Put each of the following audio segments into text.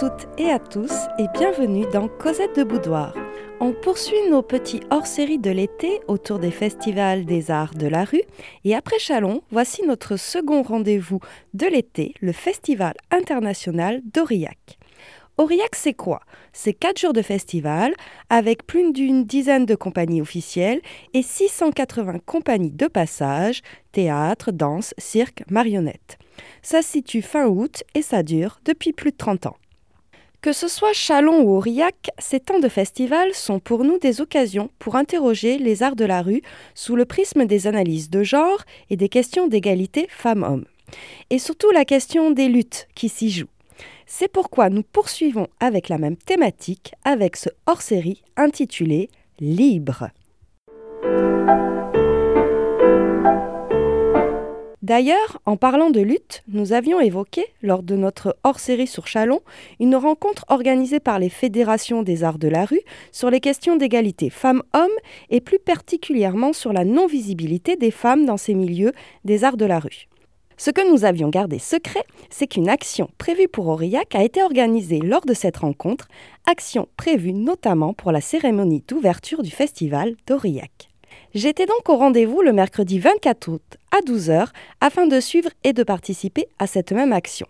Toutes et à tous et bienvenue dans Cosette de Boudoir. On poursuit nos petits hors-série de l'été autour des festivals des arts de la rue et après Chalon, voici notre second rendez-vous de l'été, le Festival international d'Aurillac. Aurillac, c'est quoi? C'est 4 jours de festival avec plus d'une dizaine de compagnies officielles et 680 compagnies de passage, théâtre, danse, cirque, marionnettes. Ça se situe fin août et ça dure depuis plus de 30 ans. Que ce soit Chalon ou Aurillac, ces temps de festival sont pour nous des occasions pour interroger les arts de la rue sous le prisme des analyses de genre et des questions d'égalité femmes-hommes. Et surtout la question des luttes qui s'y jouent. C'est pourquoi nous poursuivons avec la même thématique avec ce hors-série intitulé Libre. D'ailleurs, en parlant de lutte, nous avions évoqué, lors de notre hors-série sur Chalon, une rencontre organisée par les fédérations des arts de la rue sur les questions d'égalité femmes-hommes et plus particulièrement sur la non-visibilité des femmes dans ces milieux des arts de la rue. Ce que nous avions gardé secret, c'est qu'une action prévue pour Aurillac a été organisée lors de cette rencontre, action prévue notamment pour la cérémonie d'ouverture du festival d'Aurillac. J'étais donc au rendez-vous le mercredi 24 août à 12h afin de suivre et de participer à cette même action.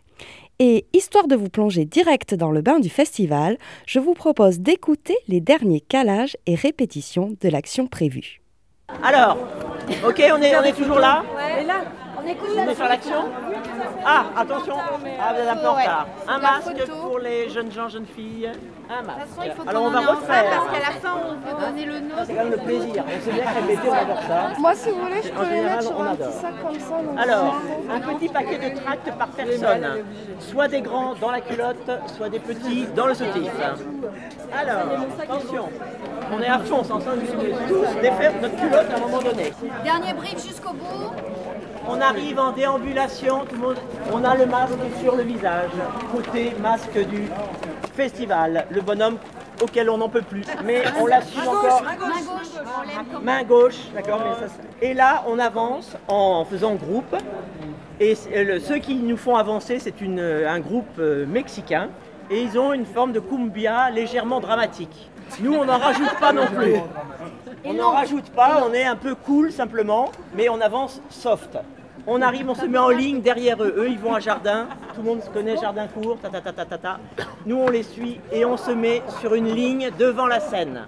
Et histoire de vous plonger direct dans le bain du festival, je vous propose d'écouter les derniers calages et répétitions de l'action prévue. Alors, ok, on est, on est toujours là on écoute la On est sur l'action Ah, attention Ah, vous êtes un peu en Ouais. retard. Un La masque photo. pour les jeunes gens, jeunes filles. Un De masque. toute façon, il faut Alors on va refaire. parce qu'à la fin, on peut donner le nôtre. C'est quand même le plaisir. On sait bien que répéter, on adore ça. Moi, si vous voulez, je peux les mettre sur un petit sac comme ça. Alors, un petit paquet de tracts par personne. Soit des grands dans la culotte, soit des petits dans le soutif. Alors, attention. On est à fond, c'est en train de tous défaire notre culotte à un moment donné. Dernier brief jusqu'au bout. On arrive en déambulation, tout le monde, on a le masque sur le visage, côté masque du festival, le bonhomme auquel on n'en peut plus, mais on l'assume encore. Main gauche, Main gauche, d'accord, Et là, on avance en faisant groupe, et ceux qui nous font avancer, c'est un groupe euh, mexicain, et ils ont une forme de cumbia légèrement dramatique. Nous, on n'en rajoute pas non plus. On n'en rajoute pas, on est un peu cool simplement, mais on avance soft. On arrive, on se met en ligne derrière eux. Eux, ils vont à jardin. Tout le monde se connaît jardin court. Ta, ta, ta, ta, ta, ta. Nous, on les suit et on se met sur une ligne devant la scène.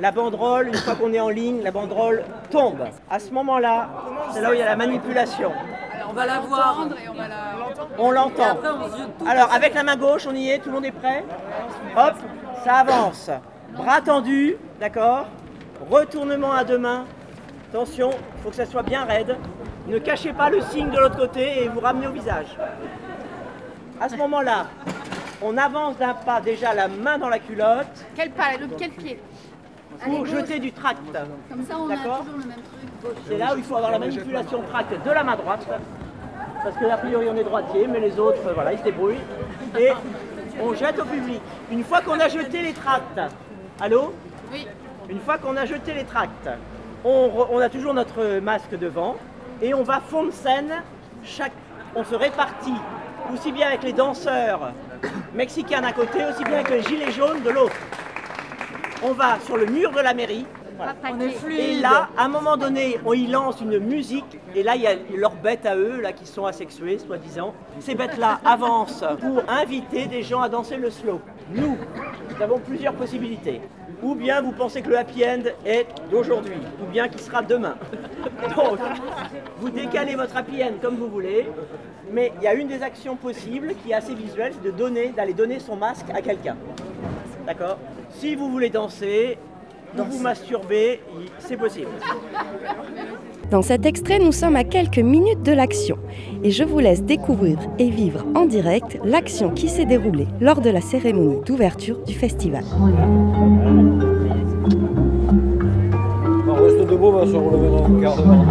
La banderole, une fois qu'on est en ligne, la banderole tombe. À ce moment-là, c'est là où il y a la manipulation. On va la voir. On l'entend. On. Alors, avec la main gauche, on y est, tout le monde est prêt? Hop, ça avance. Bras tendus, d'accord Retournement à deux mains. Attention, il faut que ça soit bien raide. Ne cachez pas le signe de l'autre côté et vous ramenez au visage. À ce moment-là, on avance d'un pas déjà la main dans la culotte Quel pas, le, quel pied pour jeter du tract. Comme ça, on a toujours le même truc. C'est là où il faut avoir la manipulation tract de la main droite. Parce que a priori on est droitier, mais les autres, voilà, ils se débrouillent. Et on jette au public. Une fois qu'on a jeté les tracts, allô Oui. Une fois qu'on a jeté les tracts, on, re- on a toujours notre masque devant et on va fond de scène. Chaque, on se répartit aussi bien avec les danseurs mexicains d'un côté, aussi bien avec les gilets jaunes de l'autre. On va sur le mur de la mairie. Voilà. On est fluide. Et là, à un moment donné, on y lance une musique, et là, il y a leurs bêtes à eux, là, qui sont asexuées, soi-disant. Ces bêtes-là avancent pour inviter des gens à danser le slow. Nous, nous avons plusieurs possibilités. Ou bien vous pensez que le happy end est d'aujourd'hui, ou bien qu'il sera demain. Donc, vous décalez votre happy end comme vous voulez, mais il y a une des actions possibles qui est assez visuelle, c'est de donner, d'aller donner son masque à quelqu'un. D'accord? Si vous voulez danser, ou vous masturber, il- c'est possible. Dans cet extrait, nous sommes à quelques minutes de l'action et je vous laisse découvrir et vivre en direct l'action qui s'est déroulée lors de la cérémonie d'ouverture du festival. On reste debout, on va se relever dans quart d'heure.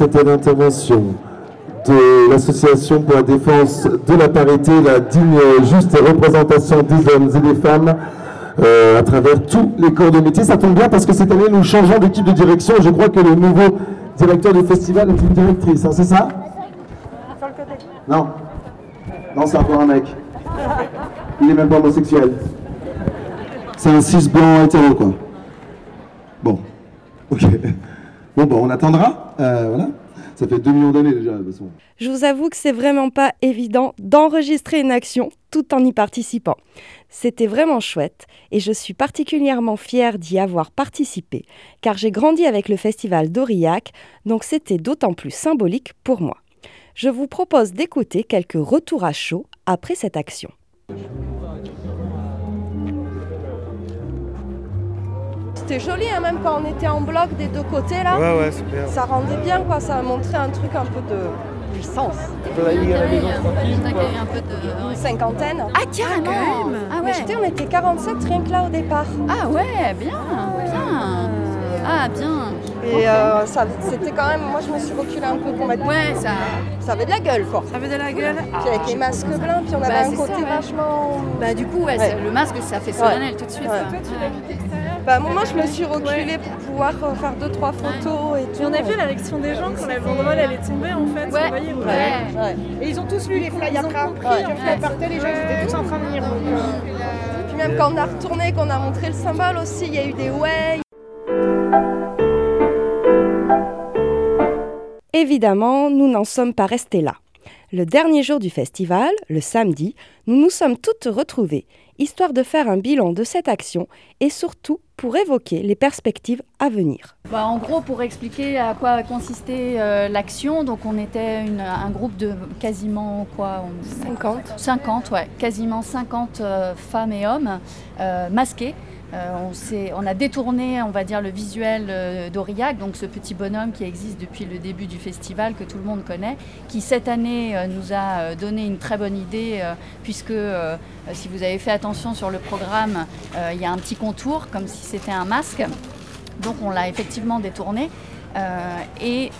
C'était l'intervention de l'Association pour la défense de la parité, la digne, juste représentation des hommes et des femmes euh, à travers tous les corps de métier. Ça tombe bien parce que cette année, nous changeons d'équipe de direction. Je crois que le nouveau directeur du festival est une directrice, hein, c'est ça? Non. Non, c'est encore un mec. Il est même pas homosexuel. C'est un cis blanc hétéro, quoi. Bon. Ok. Bon, bon, on attendra. Euh. Ça fait 2 millions d'années déjà. Je vous avoue que c'est vraiment pas évident d'enregistrer une action tout en y participant. C'était vraiment chouette et je suis particulièrement fière d'y avoir participé car j'ai grandi avec le festival d'Aurillac, donc c'était d'autant plus symbolique pour moi. Je vous propose d'écouter quelques retours à chaud après cette action. C'était joli, hein, même quand on était en bloc des deux côtés là. Ouais, ouais, super. Ça rendait bien, quoi. Ça montrait un truc un peu de puissance. un peu de... Une cinquantaine. Ah, carrément Ah Mais ouais j'étais, on était 47 rien que là au départ. Ah ouais, bien, bien Ah, bien Et euh, ça, c'était quand même. Moi, je me suis reculée un peu pour mettre. Ouais, ça... Ça avait de la gueule, quoi. Ça avait de la gueule Puis avec les masques blancs, puis on avait Bah, un côté ça, ouais. vachement. Bah du coup, ouais, le masque, ça fait solennel tout de suite. Ouais. Bah, à un moment, je me suis reculée pour pouvoir euh, faire deux, trois photos et tout. on a vu la réaction des gens quand la banderole elle est tombée en fait. Ouais. Vous voyez, vous Ouais. Ouais. Et ils ont tous lu les flyers après. Ouais. Quand elle partait, les gens ils étaient tous en train de lire. euh, Puis même quand on a retourné, qu'on a montré le symbole aussi, il y a eu des ouais. Évidemment, nous n'en sommes pas restés là. Le dernier jour du festival, le samedi, nous nous sommes toutes retrouvées, histoire de faire un bilan de cette action et surtout pour évoquer les perspectives à venir. Bah, en gros, pour expliquer à quoi consistait euh, l'action, donc on était une- un groupe de quasiment quoi on- 50. 50, ouais, quasiment 50 euh, femmes et hommes euh, masqués. Euh, on, a détourné, on va dire, le visuel euh, d'Aurillac, donc ce petit bonhomme qui existe depuis le début du festival, que tout le monde connaît, qui cette année euh, nous a donné une très bonne idée, puisque si vous avez fait attention sur le programme, il y a un petit contour, comme si c'était un masque. Donc on l'a effectivement détourné. Et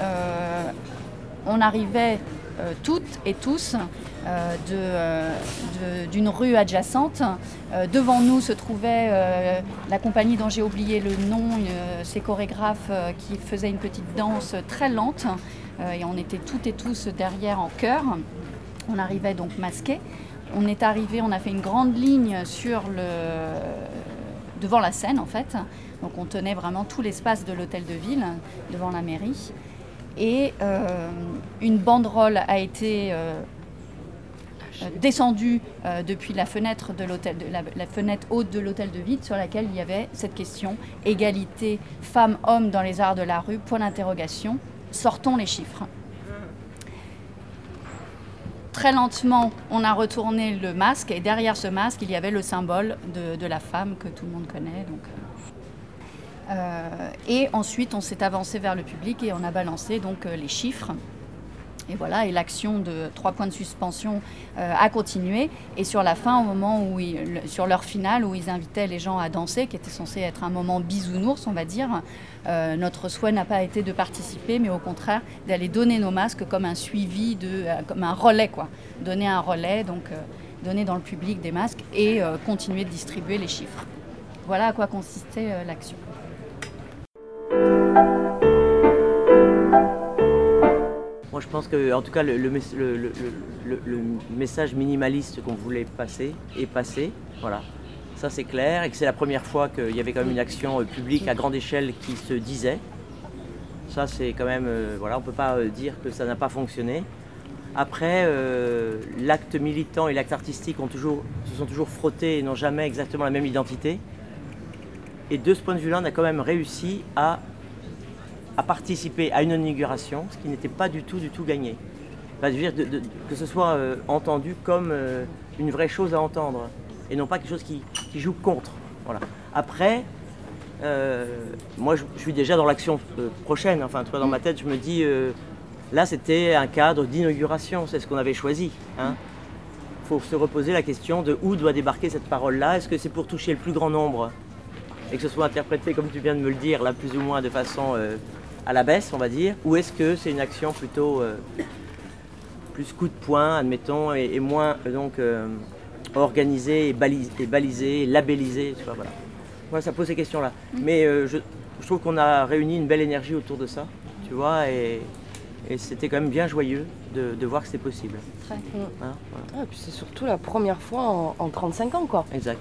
on arrivait euh, toutes et tous euh, euh, d'une rue adjacente. Devant nous se trouvait la compagnie dont j'ai oublié le nom, ces chorégraphes qui faisaient une petite danse très lente. Et on était toutes et tous derrière en chœur. On arrivait donc masqués. On est arrivé, on a fait une grande ligne sur le, devant la scène en fait. Donc on tenait vraiment tout l'espace de l'hôtel de ville devant la mairie. Et euh, une banderole a été euh, descendue euh, depuis la fenêtre, de l'hôtel, la, fenêtre haute de l'hôtel de ville sur laquelle il y avait cette question égalité femmes-hommes dans les arts de la rue, point d'interrogation. Sortons les chiffres. Très lentement, on a retourné le masque et derrière ce masque, il y avait le symbole de, de la femme que tout le monde connaît. Donc, et ensuite, on s'est avancé vers le public et on a balancé donc euh, les chiffres. Et voilà, et l'action de trois points de suspension euh, a continué. Et sur la fin, au moment où, ils- sur l'heure finale, où ils invitaient les gens à danser, qui était censé être un moment bisounours, on va dire, euh, notre souhait n'a pas été de participer, mais au contraire d'aller donner nos masques comme un suivi, de, euh, comme un relais, quoi. Donner un relais, donc euh, donner dans le public des masques et euh, continuer de distribuer les chiffres. Voilà à quoi consistait euh, l'action. Moi, je pense que, en tout cas, le, le mes- le- le- le- le message minimaliste qu'on voulait passer est passé. Voilà. Ça, c'est clair. Et que c'est la première fois qu'il y avait quand même une action euh, publique à grande échelle qui se disait. Ça, c'est quand même. euh, on ne peut pas euh, dire que ça n'a pas fonctionné. Après, l'acte militant et l'acte artistique ont toujours, se sont toujours frottés et n'ont jamais exactement la même identité. Et de ce point de vue-là, on a quand même réussi à participer à une inauguration, ce qui n'était pas du tout, du tout gagné. Dire, que ce soit euh, entendu comme euh, une vraie chose à entendre, et non pas quelque chose qui, joue contre. Voilà. Après, euh, moi, je, suis déjà dans l'action prochaine. Enfin, toi, dans ma tête, je me dis, là, c'était un cadre d'inauguration. C'est ce qu'on avait choisi. Il faut se reposer la question de où doit débarquer cette parole-là. Est-ce que c'est pour toucher le plus grand nombre et que ce soit interprété, comme tu viens de me le dire, là, plus ou moins de façon euh, à la baisse, on va dire Ou est-ce que c'est une action plutôt euh, plus coup de poing, admettons, et, et moins euh, donc euh, organisée et, et balisée, et labellisée tu vois, voilà. Moi, ça pose ces questions-là. Mais euh, je, je trouve qu'on a réuni une belle énergie autour de ça, tu vois, et, et c'était quand même bien joyeux de, de voir que c'était possible. Très. Hein, voilà. Ah, puis c'est surtout la première fois en, en 35 ans, quoi. Exact.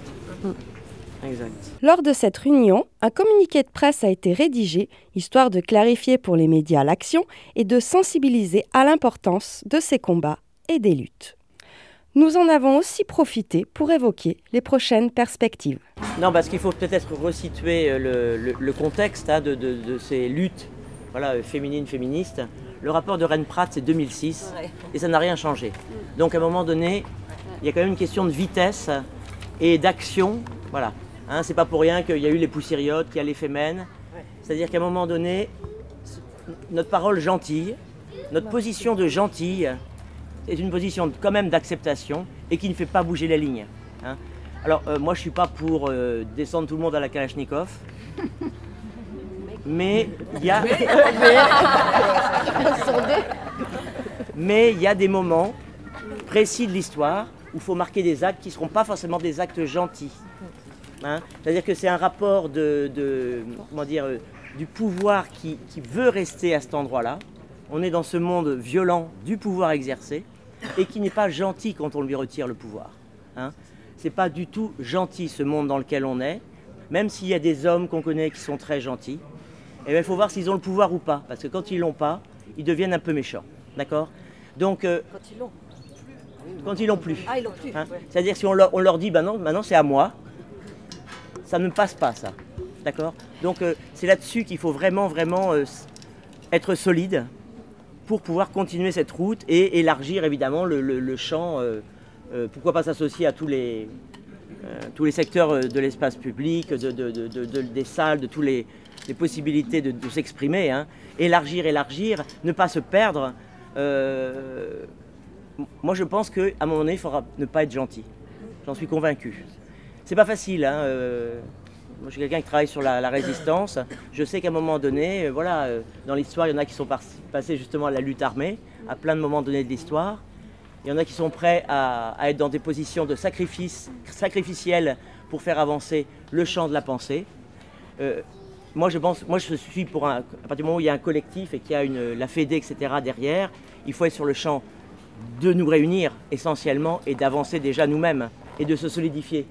Exact. Lors de cette réunion, un communiqué de presse a été rédigé, histoire de clarifier pour les médias l'action et de sensibiliser à l'importance de ces combats et des luttes. Nous en avons aussi profité pour évoquer les prochaines perspectives. Non, parce qu'il faut peut-être resituer euh, le, le- le contexte hein, de, de- de ces luttes voilà, féminines, féministes. Le rapport de Rennes Pratt, c'est 2006, et ça n'a rien changé. Donc à un moment donné, il y a quand même une question de vitesse et d'action. Voilà. Hein, c'est pas pour rien qu'il y a eu les poussiériotes, qu'il y a les fémènes. C'est-à-dire qu'à un moment donné, notre parole gentille, notre position de gentille, c'est une position quand même d'acceptation et qui ne fait pas bouger les lignes. hein. Alors, euh, moi, je suis pas pour euh, descendre tout le monde à la Kalachnikov. Mais il y a. Mais il y a des moments précis de l'histoire où il faut marquer des actes qui ne seront pas forcément des actes gentils. Hein C'est-à-dire que c'est un rapport de, de- comment dire, euh, du pouvoir qui, qui veut rester à cet endroit-là. On est dans ce monde violent du pouvoir exercé et qui n'est pas gentil quand on lui retire le pouvoir. Hein c'est pas du tout gentil ce monde dans lequel on est, même s'il y a des hommes qu'on connaît qui sont très gentils. Et il faut voir s'ils ont le pouvoir ou pas, parce que quand ils l'ont pas, ils deviennent un peu méchants, d'accord? Donc euh, Quand ils l'ont. quand ils l'ont plus, Ah, ils l'ont plus. hein. ouais. c'est-à-dire si on leur, on leur dit, bah non, maintenant c'est à moi, ça ne passe pas ça, d'accord? Donc euh, c'est là-dessus qu'il faut vraiment, vraiment euh, être solide pour pouvoir continuer cette route et élargir évidemment le, champ. euh, pourquoi pas s'associer à tous les, tous les secteurs de l'espace public, de, de- de- de- de- des salles, de toutes les, possibilités de, s'exprimer. hein. Élargir, élargir, ne pas se perdre. Moi, je pense qu'à un moment donné, il faudra ne pas être gentil. J'en suis convaincu. C'est pas facile. hein, euh, moi, je suis quelqu'un qui travaille sur la, résistance. Je sais qu'à un moment donné, euh, voilà, euh, dans l'histoire, il y en a qui sont passés justement à la lutte armée, à plein de moments donnés de l'histoire. Il y en a qui sont prêts à, être dans des positions de sacrifice, sacrificielles pour faire avancer le champ de la pensée. Moi, je pense, moi, je suis pour un, à partir du moment où il y a un collectif et qu'il y a la Fédé, etc. derrière, il faut être sur le champ de nous réunir essentiellement et d'avancer déjà nous-mêmes et de se solidifier.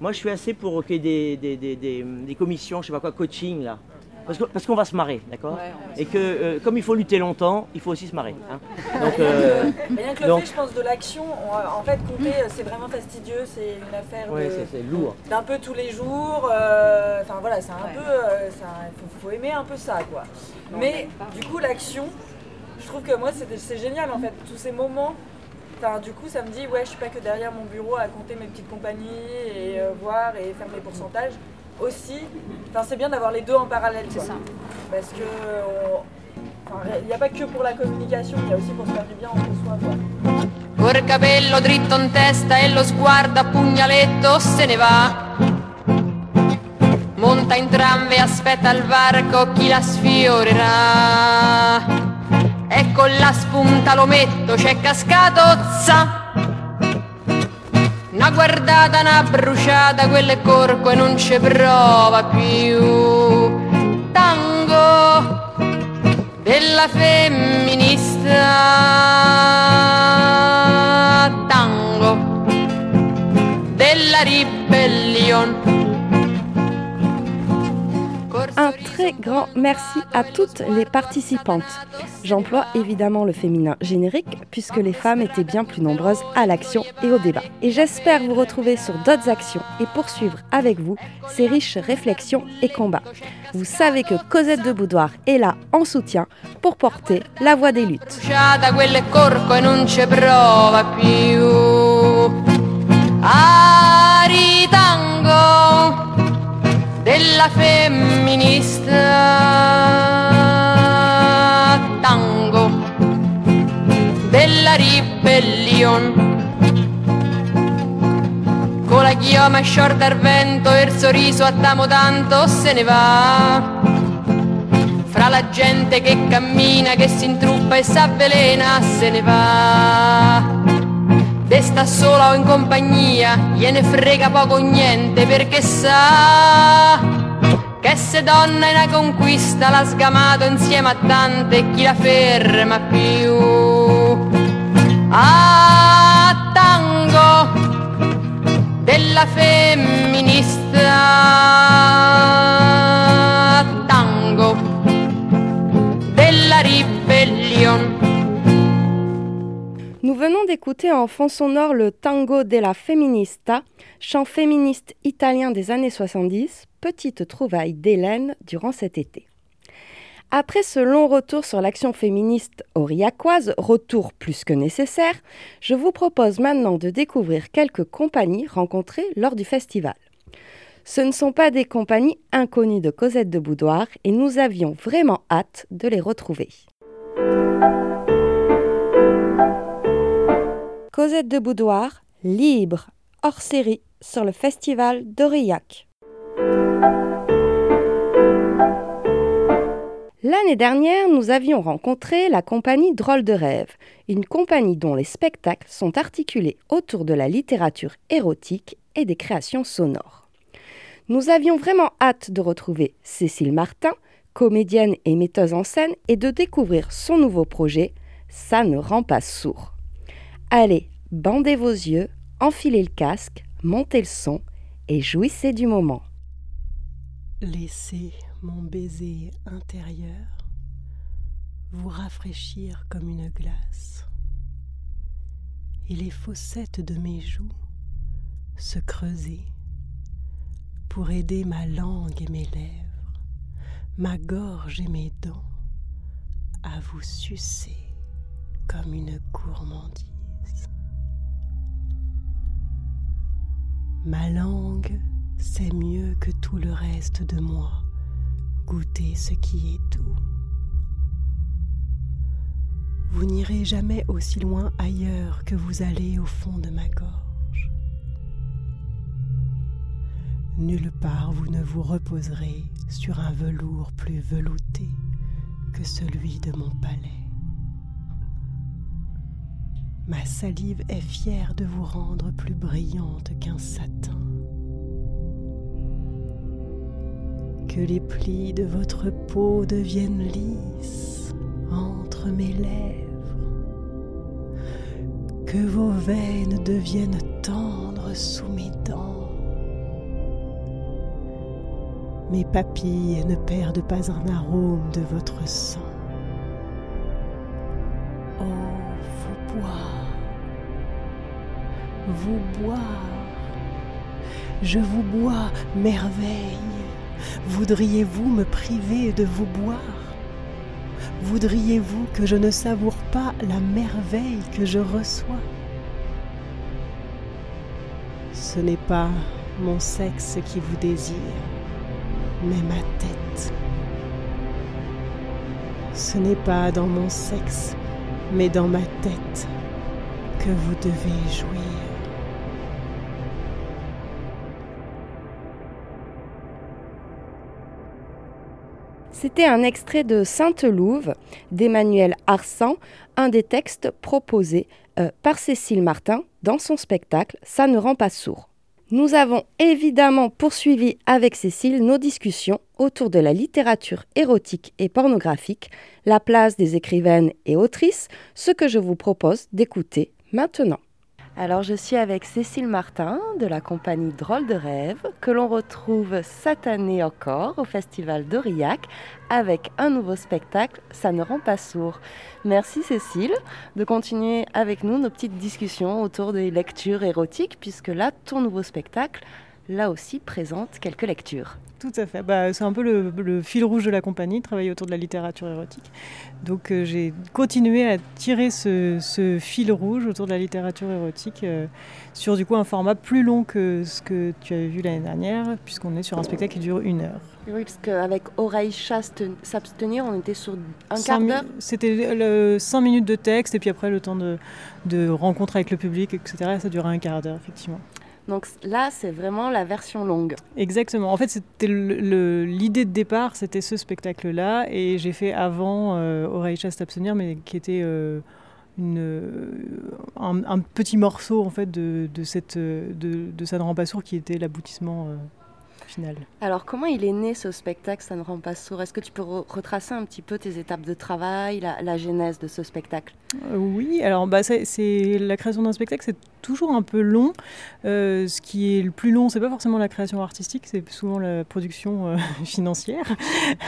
Moi, je suis assez pour qu'il y ait des, des, des- des- des commissions, je sais pas quoi, coaching là. Parce que- parce qu'on va se marrer, d'accord Et que euh, comme il faut lutter longtemps, il faut aussi se marrer. hein. Donc, euh, Rien que le donc- fait, je pense, de l'action, on- en fait, compter, euh, c'est vraiment fastidieux, c'est une affaire ouais, d'un peu tous les jours. euh, Enfin voilà, c'est un peu, euh, un- faut, faut aimer un peu ça, quoi. Mais du coup, l'action, je trouve que moi, c'est c'est génial, en fait, tous ces moments. Enfin, du coup, ça me dit, ouais, je suis pas que derrière mon bureau à compter mes petites compagnies et euh, voir et faire mes pourcentages. Aussi, enfin, c'est bien d'avoir les deux en parallèle, quoi. ça. Parce que il n'y a pas que pour la communication, il y a aussi pour se faire du bien entre soi, quoi. Col capello dritto in testa e lo sguardo a pugnaletto se ne va. Monta in tram e aspetta al varco chi la sfiorerà? E con la spunta l'ometto c'è cascato, za. Una guardata, una bruciata, quello corco e non ci prova più. Tango della femminista tango della ribellion Un très grand merci à toutes les participantes. J'emploie évidemment le féminin générique puisque les femmes étaient bien plus nombreuses à l'action et au débat. Et j'espère vous retrouver sur d'autres actions et poursuivre avec vous ces riches réflexions et combats. Vous savez que Cosette de Boudoir est là en soutien pour porter la voix des luttes. Ari tango della ribellion. Con la chioma sciorda al vento e il sorriso a tamo tanto se ne va. Fra la gente che cammina, che si intruppa e s'avvelena, se ne va. Desta sola o in compagnia, gliene frega poco o niente perché sa che se donna è una conquista l'ha sgamato insieme a tante chi la ferma più? Ah, tango della femminista, tango della ribellion. Nous venons d'écouter en fond sonore le Tango della Feminista, chant féministe italien des années 70, petite trouvaille d'Hélène durant cet été. Après ce long retour sur l'action féministe aurillacoise, retour plus que nécessaire, je vous propose maintenant de découvrir quelques compagnies rencontrées lors du festival. Ce ne sont pas des compagnies inconnues de Cosette de Boudoir et nous avions vraiment hâte de les retrouver. Cosette de Boudoir, libre, hors série, sur le festival d'Aurillac. L'année dernière, nous avions rencontré la compagnie Drôle de rêve, une compagnie dont les spectacles sont articulés autour de la littérature érotique et des créations sonores. Nous avions vraiment hâte de retrouver Cécile Martin, comédienne et metteuse en scène, et de découvrir son nouveau projet, Ça ne rend pas sourd. Allez, bandez vos yeux, enfilez le casque, montez le son et jouissez du moment. Laissez mon baiser intérieur vous rafraîchir comme une glace et les fossettes de mes joues se creuser pour aider ma langue et mes lèvres, ma gorge et mes dents à vous sucer comme une gourmandise. Ma langue sait mieux que tout le reste de moi goûter ce qui est doux. Vous n'irez jamais aussi loin ailleurs que vous allez au fond de ma gorge. Nulle part vous ne vous reposerez sur un velours plus velouté que celui de mon palais. Ma salive est fière de vous rendre plus brillante qu'un satin. Que les plis de votre peau deviennent lisses entre mes lèvres. Que vos veines deviennent tendres sous mes dents. Mes papilles ne perdent pas un arôme de votre sang. Oh, vous boire, vous boire, je vous bois merveille. Voudriez-vous me priver de vous boire? Voudriez-vous que je ne savoure pas la merveille que je reçois? Ce n'est pas mon sexe qui vous désire, mais ma tête. Ce n'est pas dans mon sexe, mais dans ma tête que vous devez jouir. C'était un extrait de Sainte-Louve d'Emmanuel Arsan, un des textes proposés euh, par Cécile Martin dans son spectacle Ça ne rend pas sourd. Nous avons évidemment poursuivi avec Cécile nos discussions autour de la littérature érotique et pornographique, la place des écrivaines et autrices, ce que je vous propose d'écouter maintenant. Alors je suis avec Cécile Martin de la compagnie Drôle de rêve que l'on retrouve cette année encore au Festival d'Aurillac avec un nouveau spectacle Ça ne rend pas sourd. Merci Cécile de continuer avec nous nos petites discussions autour des lectures érotiques puisque là ton nouveau spectacle là aussi présente quelques lectures. Tout à fait. Bah, c'est un peu le, fil rouge de la compagnie, travailler autour de la littérature érotique. Donc euh, j'ai continué à tirer ce, fil rouge autour de la littérature érotique euh, sur du coup un format plus long que ce que tu avais vu l'année dernière, puisqu'on est sur un spectacle qui dure une heure. Oui, parce qu'avec Oreille chaste, s'abstenir, on était sur un quart d'heure. C'était cinq minutes de texte et puis après le temps de, de rencontre avec le public, etc. Ça durait un quart d'heure, effectivement. Donc là, c'est vraiment la version longue. Exactement. En fait, c'était l'idée de départ, c'était ce spectacle-là, et j'ai fait avant euh, Oreille chaste abstenir, mais qui était euh, euh, un, petit morceau en fait de, de cette de, sourd, qui était l'aboutissement final. Alors, comment il est né ce spectacle? Ça ne rend pas sourd Est-ce que tu peux retracer un petit peu tes étapes de travail, la, la genèse de ce spectacle? Oui, alors bah, c'est la création d'un spectacle, c'est toujours un peu long. Euh, ce qui est le plus long, c'est pas forcément la création artistique, c'est souvent la production euh, financière.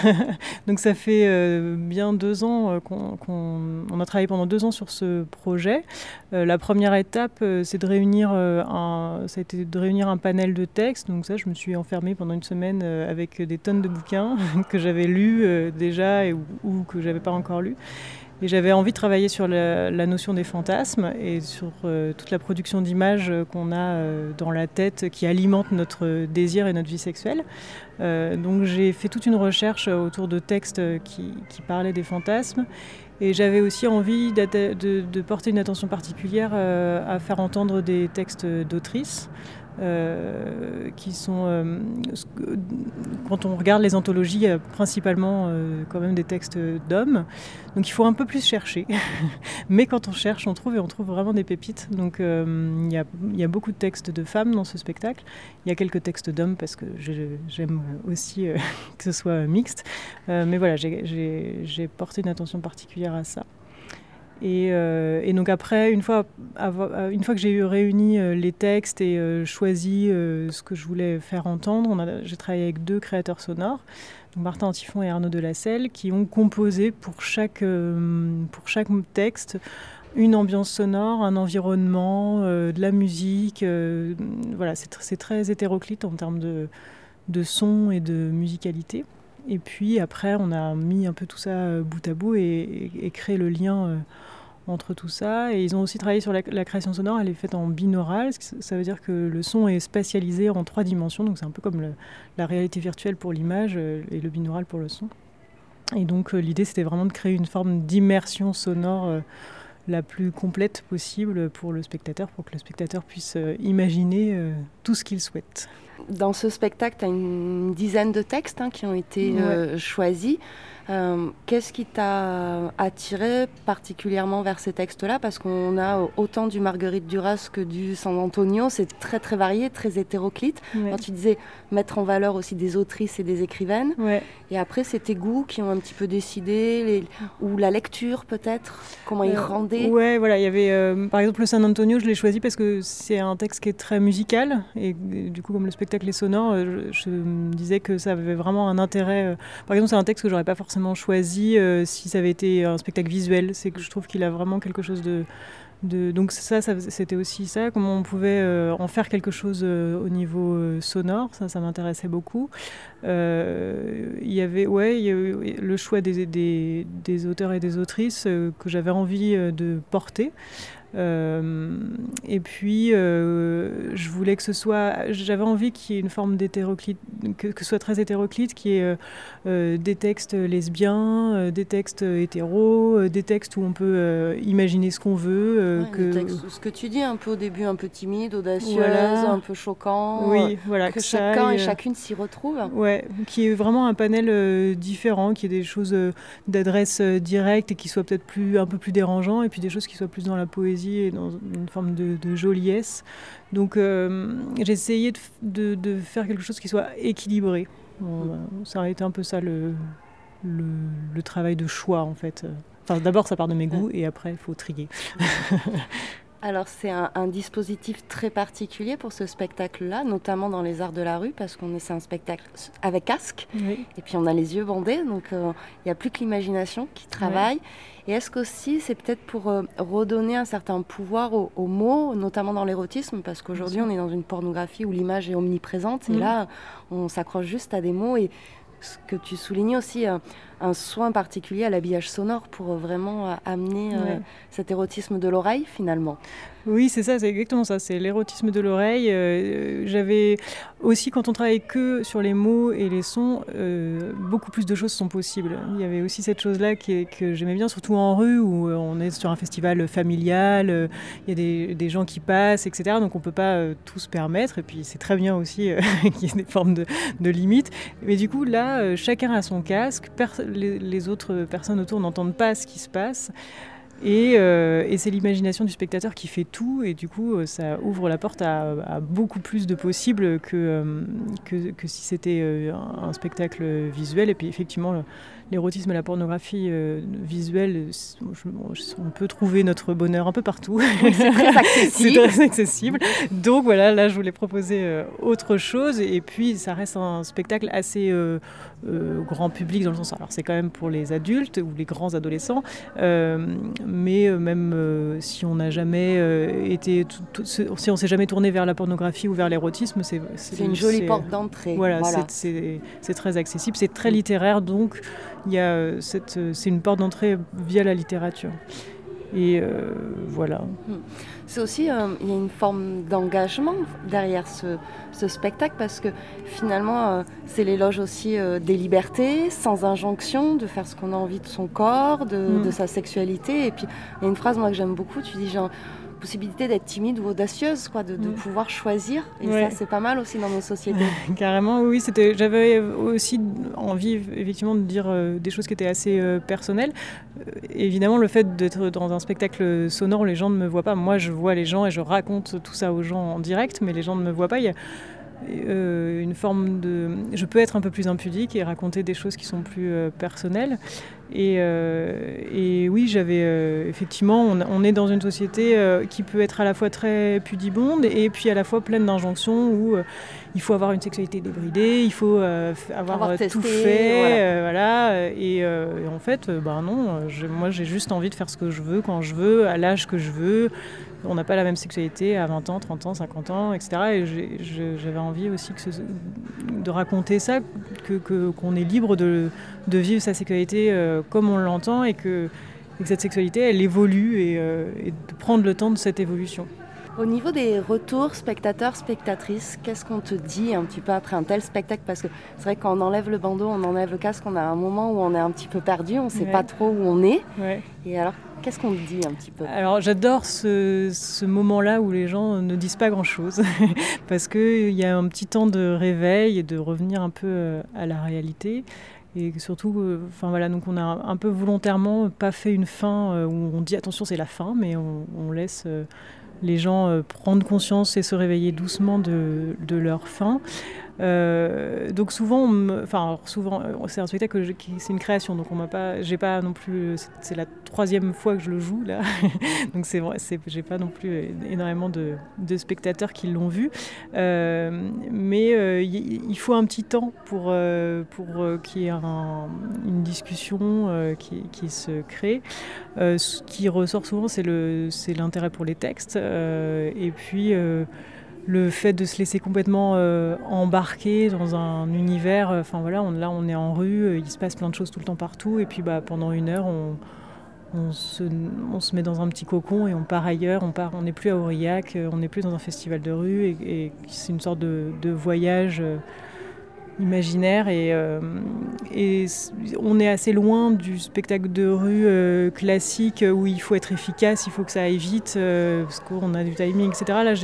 Donc ça fait euh, bien deux ans qu'on a travaillé pendant deux ans sur ce projet. la première étape, c'est de réunir un, ça a été de réunir un panel de textes. Donc ça, je me suis enfermée pendant une semaine avec des tonnes de bouquins que j'avais lus déjà et, ou, que j'avais pas encore lus. Et j'avais envie de travailler sur la, notion des fantasmes et sur euh, toute la production d'images qu'on a euh, dans la tête qui alimente notre désir et notre vie sexuelle. Euh, donc j'ai fait toute une recherche autour de textes qui, qui parlaient des fantasmes. Et j'avais aussi envie de, de, porter une attention particulière à faire entendre des textes d'autrices. Euh, qui sont, euh, quand on regarde les anthologies, a principalement euh, quand même des textes d'hommes. Donc il faut un peu plus chercher. Mais quand on cherche, on trouve et on trouve vraiment des pépites. Donc il y, il, y a, beaucoup de textes de femmes dans ce spectacle. Il y a quelques textes d'hommes parce que j'aime aussi que ce soit mixte. mais voilà, j'ai porté une attention particulière à ça. Euh, et, donc après, une fois, euh, une fois que j'ai eu réuni euh, les textes et choisi ce que je voulais faire entendre, j'ai travaillé avec deux créateurs sonores, Martin Antifon et Arnaud Delacelle, qui ont composé pour chaque, pour chaque texte une ambiance sonore, un environnement, de la musique. voilà, c'est très hétéroclite en termes de, de son et de musicalité. Et puis après, on a mis un peu tout ça bout à bout et, créé le lien entre tout ça. Et ils ont aussi travaillé sur la, création sonore, elle est faite en binaural, ça veut dire que le son est spatialisé en trois dimensions, donc c'est un peu comme la réalité virtuelle pour l'image euh, et le binaural pour le son. Et donc euh, l'idée c'était vraiment de créer une forme d'immersion sonore euh, la plus complète possible pour le spectateur, pour que le spectateur puisse imaginer tout ce qu'il souhaite. Dans ce spectacle, tu as une dizaine de textes hein, qui ont été choisis. Euh, qu'est-ce qui t'a attiré particulièrement vers ces textes-là? Parce qu'on a autant du Marguerite Duras que du San Antonio, c'est très très varié, très hétéroclite. Quand tu disais mettre en valeur aussi des autrices et des écrivaines. Et après, c'est tes goûts qui ont un petit peu décidé, ou la lecture peut-être, comment ils euh, rendaient? Ouais, voilà, il y avait euh, par exemple le San Antonio, je l'ai choisi parce que c'est un texte qui est très musical et, du coup, comme le spectacle est sonore, je, je, me disais que ça avait vraiment un intérêt. par exemple, c'est un texte que j'aurais pas forcément choisi euh, si ça avait été un spectacle visuel. C'est que je trouve qu'il a vraiment quelque chose de, donc ça, c'était aussi ça, comment on pouvait euh, en faire quelque chose euh, au niveau sonore, ça, ça m'intéressait beaucoup. Il y avait, ouais, le choix des, auteurs et des autrices que j'avais envie de porter. Euh, et puis, euh, je voulais que ce soit. J'avais envie qu'il y ait une forme d'hétéroclite, que, ce soit très hétéroclite, qu'il y ait euh, des textes lesbiens, des textes hétéros, des textes où on peut imaginer ce qu'on veut. que... ce que tu dis, un peu au début, un peu timide, audacieuse, un peu choquant. Oui, voilà. Que, chacun et chacune s'y retrouve. Ouais, qui est vraiment un panel différent, qui ait des choses d'adresse directe et qui soient peut-être plus, un peu plus dérangeants, et puis des choses qui soient plus dans la poésie et dans une forme de, joliesse. Donc euh, j'ai essayé de, de, faire quelque chose qui soit équilibré. ça a été un peu ça le, le, travail de choix en fait. Enfin, d'abord ça part de mes goûts et après il faut trier. alors c'est un, dispositif très particulier pour ce spectacle-là, notamment dans les arts de la rue, parce qu'on est c'est un spectacle avec casque, et puis on a les yeux bandés, donc euh, il n'y a plus que l'imagination qui travaille. Et est-ce qu'aussi c'est peut-être pour euh, redonner un certain pouvoir aux, mots, notamment dans l'érotisme, parce qu'aujourd'hui on est dans une pornographie où l'image est omniprésente, et là on s'accroche juste à des mots, et ce que tu soulignes aussi, euh, un soin particulier à l'habillage sonore pour vraiment amener cet érotisme de l'oreille finalement. Oui, c'est ça, c'est exactement ça, c'est l'érotisme de l'oreille. Euh, j'avais aussi, quand on travaille que sur les mots et les sons, euh, beaucoup plus de choses sont possibles. Il y avait aussi cette chose-là que j'aimais bien, surtout en rue, où euh, on est sur un festival familial, il y a des, des, gens qui passent, etc. Donc on ne peut pas tout se permettre, et puis c'est très bien aussi qu'il y ait des formes de, de, limites. Mais du coup, là, chacun a son casque, les, autres personnes autour n'entendent pas ce qui se passe. Euh, et, c'est l'imagination du spectateur qui fait tout, et du coup, euh, ça ouvre la porte à, beaucoup plus de possibles que, euh, que, que si c'était un spectacle visuel. Et puis, effectivement, l'érotisme et la pornographie euh, visuelle, on peut trouver notre bonheur un peu partout. c'est très accessible. c'est très accessible. Donc voilà, là je voulais proposer euh, autre chose. Et puis ça reste un spectacle assez euh, grand public dans le sens. Alors c'est quand même pour les adultes ou les grands adolescents. mais même si on n'a jamais été. si on s'est jamais tourné vers la pornographie ou vers l'érotisme, c'est. C'est une jolie porte d'entrée. Voilà, voilà. c'est très accessible. C'est très littéraire. Donc il y a euh, cette, euh, c'est une porte d'entrée via la littérature. Et euh, voilà. Hmm. C'est aussi, il y a une forme d'engagement derrière ce, ce, spectacle parce que finalement, c'est l'éloge aussi des libertés, sans injonction, de faire ce qu'on a envie de son corps, de, hmm. de, sa sexualité. Et puis, il y a une phrase, moi, que j'aime beaucoup, tu dis genre, possibilité d'être timide ou audacieuse, quoi, de, mm. pouvoir choisir. Et ça, c'est pas mal aussi dans nos sociétés. Carrément, oui. C'était, j'avais aussi envie, effectivement, de dire euh, des choses qui étaient assez euh, personnelles. Euh, évidemment, le fait d'être dans un spectacle sonore les gens ne me voient pas, moi, je vois les gens et je raconte tout ça aux gens en direct, mais les gens ne me voient pas. Il y a, une forme de... Je peux être un peu plus impudique et raconter des choses qui sont plus personnelles. Euh, et, oui, j'avais euh, effectivement, on, est dans une société euh, qui peut être à la fois très pudibonde et puis à la fois pleine d'injonctions où il faut avoir une sexualité débridée, il faut avoir, tout fait, voilà. Et, en fait, ben non, moi j'ai juste envie de faire ce que je veux quand je veux, à l'âge que je veux. On n'a pas la même sexualité à 20 ans, 30 ans, 50 ans, etc. Et j'avais envie aussi que de raconter ça, qu'on que, qu'on est libre de, de vivre sa sexualité comme on l'entend et que, cette sexualité, elle évolue euh, et, de prendre le temps de cette évolution. Au niveau des retours spectateurs, spectatrices, qu'est-ce qu'on te dit un petit peu après un tel spectacle? Parce que c'est vrai qu'on enlève le bandeau, on enlève le casque, on a un moment où on est un petit peu perdu, on ne sait pas trop où on est. Et alors, qu'est-ce qu'on dit un petit peu? Alors, j'adore ce, ce moment-là où les gens ne disent pas grand-chose, parce qu'il y a un petit temps de réveil et de revenir un peu euh, à la réalité. Et surtout, euh, enfin voilà, donc on a un peu volontairement pas fait une fin euh, où on dit attention c'est la fin, mais on, laisse les gens prendre conscience et se réveiller doucement de, de leur fin. Euh, donc souvent, enfin souvent, euh, c'est un spectacle qui c'est une création, donc on m'a pas, j'ai pas non plus, c'est la troisième fois que je le joue là, donc c'est vrai, j'ai pas non plus énormément de, de spectateurs qui l'ont vu, euh, mais il faut un petit temps pour pour qu'il y ait une discussion qui, qui, se crée. ce qui ressort souvent, c'est le c'est l'intérêt pour les textes et puis le fait de se laisser complètement euh, embarquer dans un univers. Euh, enfin voilà, on, là on est en rue, euh, il se passe plein de choses tout le temps partout, et puis bah, pendant une heure on, se, met dans un petit cocon et on part ailleurs, on part, n'est plus à Aurillac, on n'est plus dans un festival de rue, et, c'est une sorte de voyage imaginaire et, et, on est assez loin du spectacle de rue classique où il faut être efficace, il faut que ça aille vite parce qu'on a du timing, etc. Là,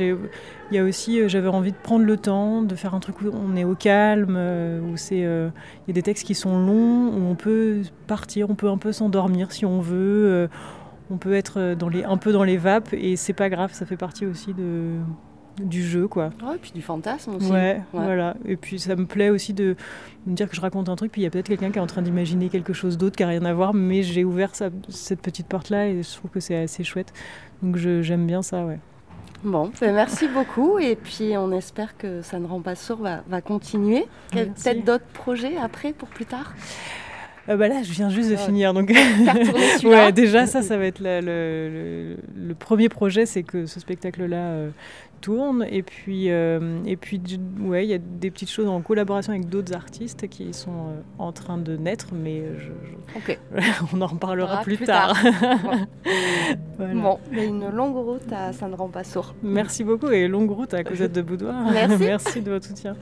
il y a aussi, euh, j'avais envie de prendre le temps, de faire un truc où on est au calme, euh, où c'est, euh, il y a des textes qui sont longs, où on peut partir, on peut un peu s'endormir si on veut, on peut être dans les, un peu dans les vapes et c'est pas grave, ça fait partie aussi de, du jeu, quoi. Ouais, et puis du fantasme aussi. Ouais, voilà. Et puis ça me plaît aussi de me dire que je raconte un truc, puis il y a peut-être quelqu'un qui est en train d'imaginer quelque chose d'autre qui n'a rien à voir, mais j'ai ouvert cette petite porte-là et je trouve que c'est assez chouette. Donc j'aime bien ça, ouais. Bon, ben merci beaucoup et puis on espère que ça ne rend pas sourd va, va continuer. Peut-être d'autres projets après pour plus tard? Euh, bah là, je viens juste de finir. Donc, ouais, déjà, ça, ça va être le, le, premier projet, c'est que ce spectacle-là euh, tourne. Et puis, euh, et puis ouais, il y a des petites choses en collaboration avec d'autres artistes qui sont euh, en train de naître, mais je, on en reparlera plus, tard. Bon, une longue route à ne rend pas sourd. Merci beaucoup et longue route à Cosette de Boudoir. Merci. Merci de votre soutien.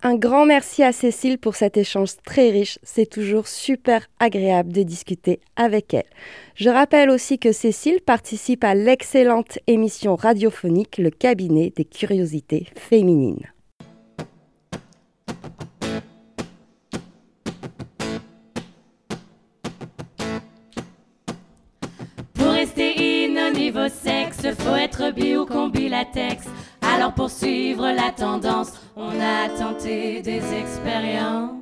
Un grand merci à Cécile pour cet échange très riche. C'est toujours super agréable de discuter avec elle. Je rappelle aussi que Cécile participe à l'excellente émission radiophonique Le cabinet des curiosités féminines. Pour rester in au niveau sexe, faut être bi ou combi latex. Alors pour suivre la tendance, on a tenté des expériences.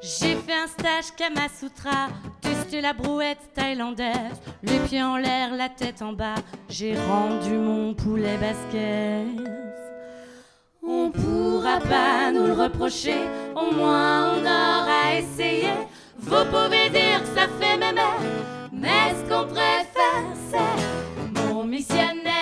J'ai fait un stage Kamasutra, testé la brouette thaïlandaise, les pieds en l'air, la tête en bas, j'ai rendu mon poulet basket. On pourra pas nous le reprocher, au moins on aura essayé. Vous pouvez dire que ça fait mémé, mais ce qu'on préfère c'est mon missionnaire,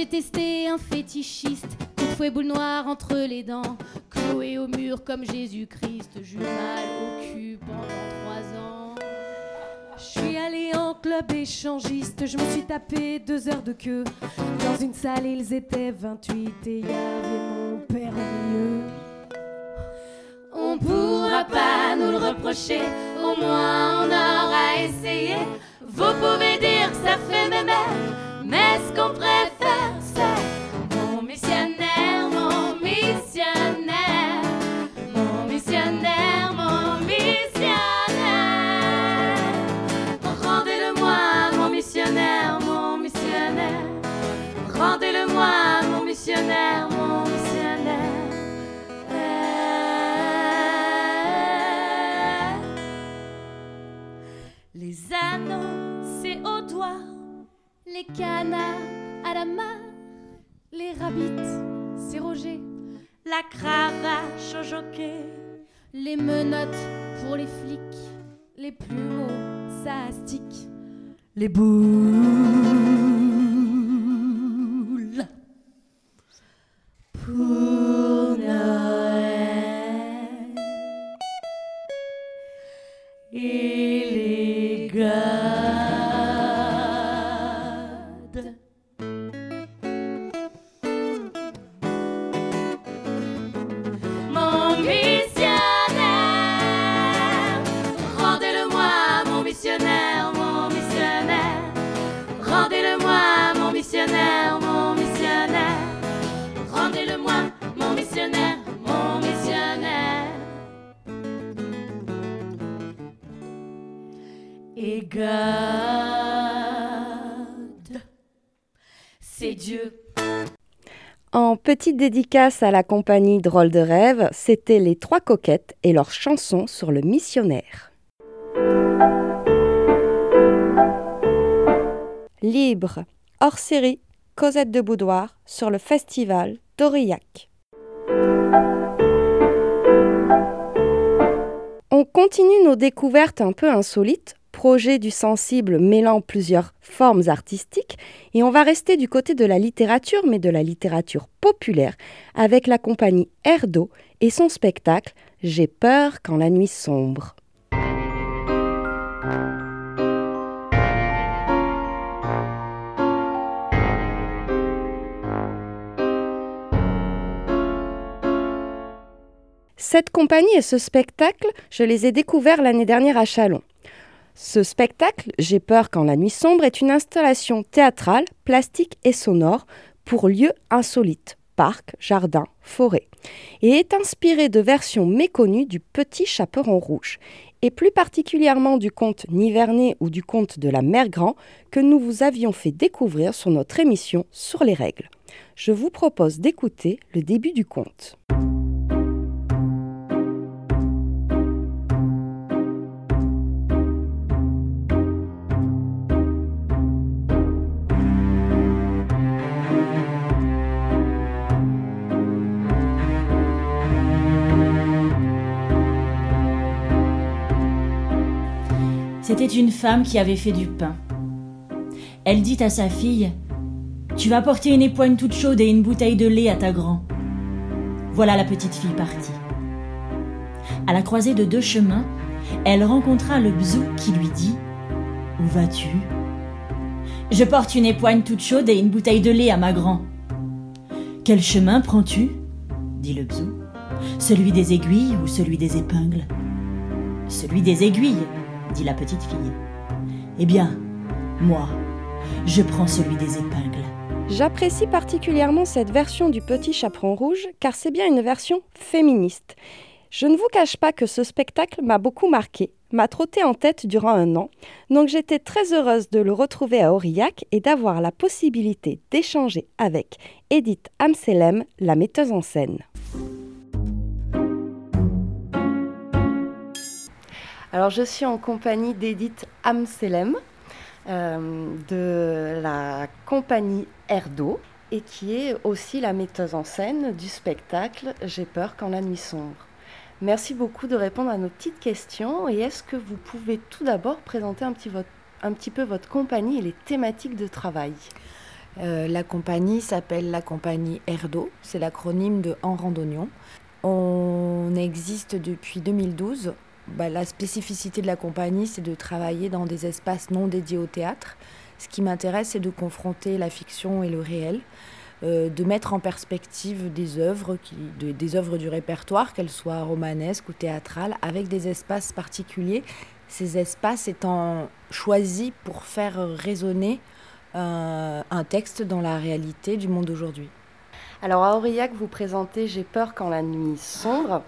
j'ai testé un fétichiste, coup de fouet boule noire entre les dents, cloué au mur comme Jésus-Christ, j'eus mal au cul pendant trois ans. Je suis allée en club échangiste, je me suis tapé deux heures de queue. Dans une salle, ils étaient 28 et y avait mon père au milieu. On pourra pas nous le reprocher, au moins on aura essayé. Vous pouvez dire que ça fait mémé, mais ce qu'on préfère c'est mon missionnaire, mon missionnaire, mon missionnaire, mon missionnaire. Rendez-le-moi, mon missionnaire, mon missionnaire. Rendez-le-moi, mon missionnaire, mon missionnaire. Les canards à la main, les rabbits, c'est Roger, la cravache au jockey, les menottes pour les flics, les plumeaux, ça astique, les boules. Pour dédicace à la compagnie Drôle de rêve, c'était les trois coquettes et leur chanson sur le missionnaire. Libre, hors série, Cosette de Boudoir sur le festival d'Aurillac. On continue nos découvertes un peu insolites, projet du sensible mêlant plusieurs formes artistiques, et on va rester du côté de la littérature, mais de la littérature populaire, avec la compagnie Erdo et son spectacle J'ai peur quand la nuit sombre. Cette compagnie et ce spectacle, je les ai découverts l'année dernière à Chalon. Ce spectacle, J'ai peur quand la nuit sombre, est une installation théâtrale, plastique et sonore pour lieux insolites, parcs, jardins, forêts, et est inspiré de versions méconnues du Petit Chaperon Rouge, et plus particulièrement du conte Nivernais ou du conte de la Mère Grand que nous vous avions fait découvrir sur notre émission Sur les règles. Je vous propose d'écouter le début du conte. C'était une femme qui avait fait du pain. Elle dit à sa fille Tu vas porter une époigne toute chaude et une bouteille de lait à ta grand. Voilà la petite fille partie. À la croisée de deux chemins, elle rencontra le bzou qui lui dit Où vas-tu? Je porte une époigne toute chaude et une bouteille de lait à ma grand. Quel chemin prends-tu? dit le bzou. Celui des aiguilles ou celui des épingles? Celui des aiguilles, dit la petite fille. Eh bien, moi, je prends celui des épingles. J'apprécie particulièrement cette version du Petit Chaperon Rouge car c'est bien une version féministe. Je ne vous cache pas que ce spectacle m'a beaucoup marqué, m'a trotté en tête durant un an, donc j'étais très heureuse de le retrouver à Aurillac et d'avoir la possibilité d'échanger avec Edith Amselem, la metteuse en scène. Alors, je suis en compagnie d'Edith Amselem euh, de la compagnie Erdo et qui est aussi la metteuse en scène du spectacle J'ai peur quand la nuit sombre. Merci beaucoup de répondre à nos petites questions et est-ce que vous pouvez tout d'abord présenter un petit, peu votre compagnie et les thématiques de travail? Euh, la compagnie s'appelle la compagnie Erdo, c'est l'acronyme de En Randonnion. On existe depuis 2012. Bah, la spécificité de la compagnie, c'est de travailler dans des espaces non dédiés au théâtre. Ce qui m'intéresse, c'est de confronter la fiction et le réel, euh, de mettre en perspective des œuvres, du répertoire, qu'elles soient romanesques ou théâtrales, avec des espaces particuliers. Ces espaces étant choisis pour faire résonner un texte dans la réalité du monde d'aujourd'hui. Alors à Aurillac, vous présentez J'ai peur quand la nuit sombre.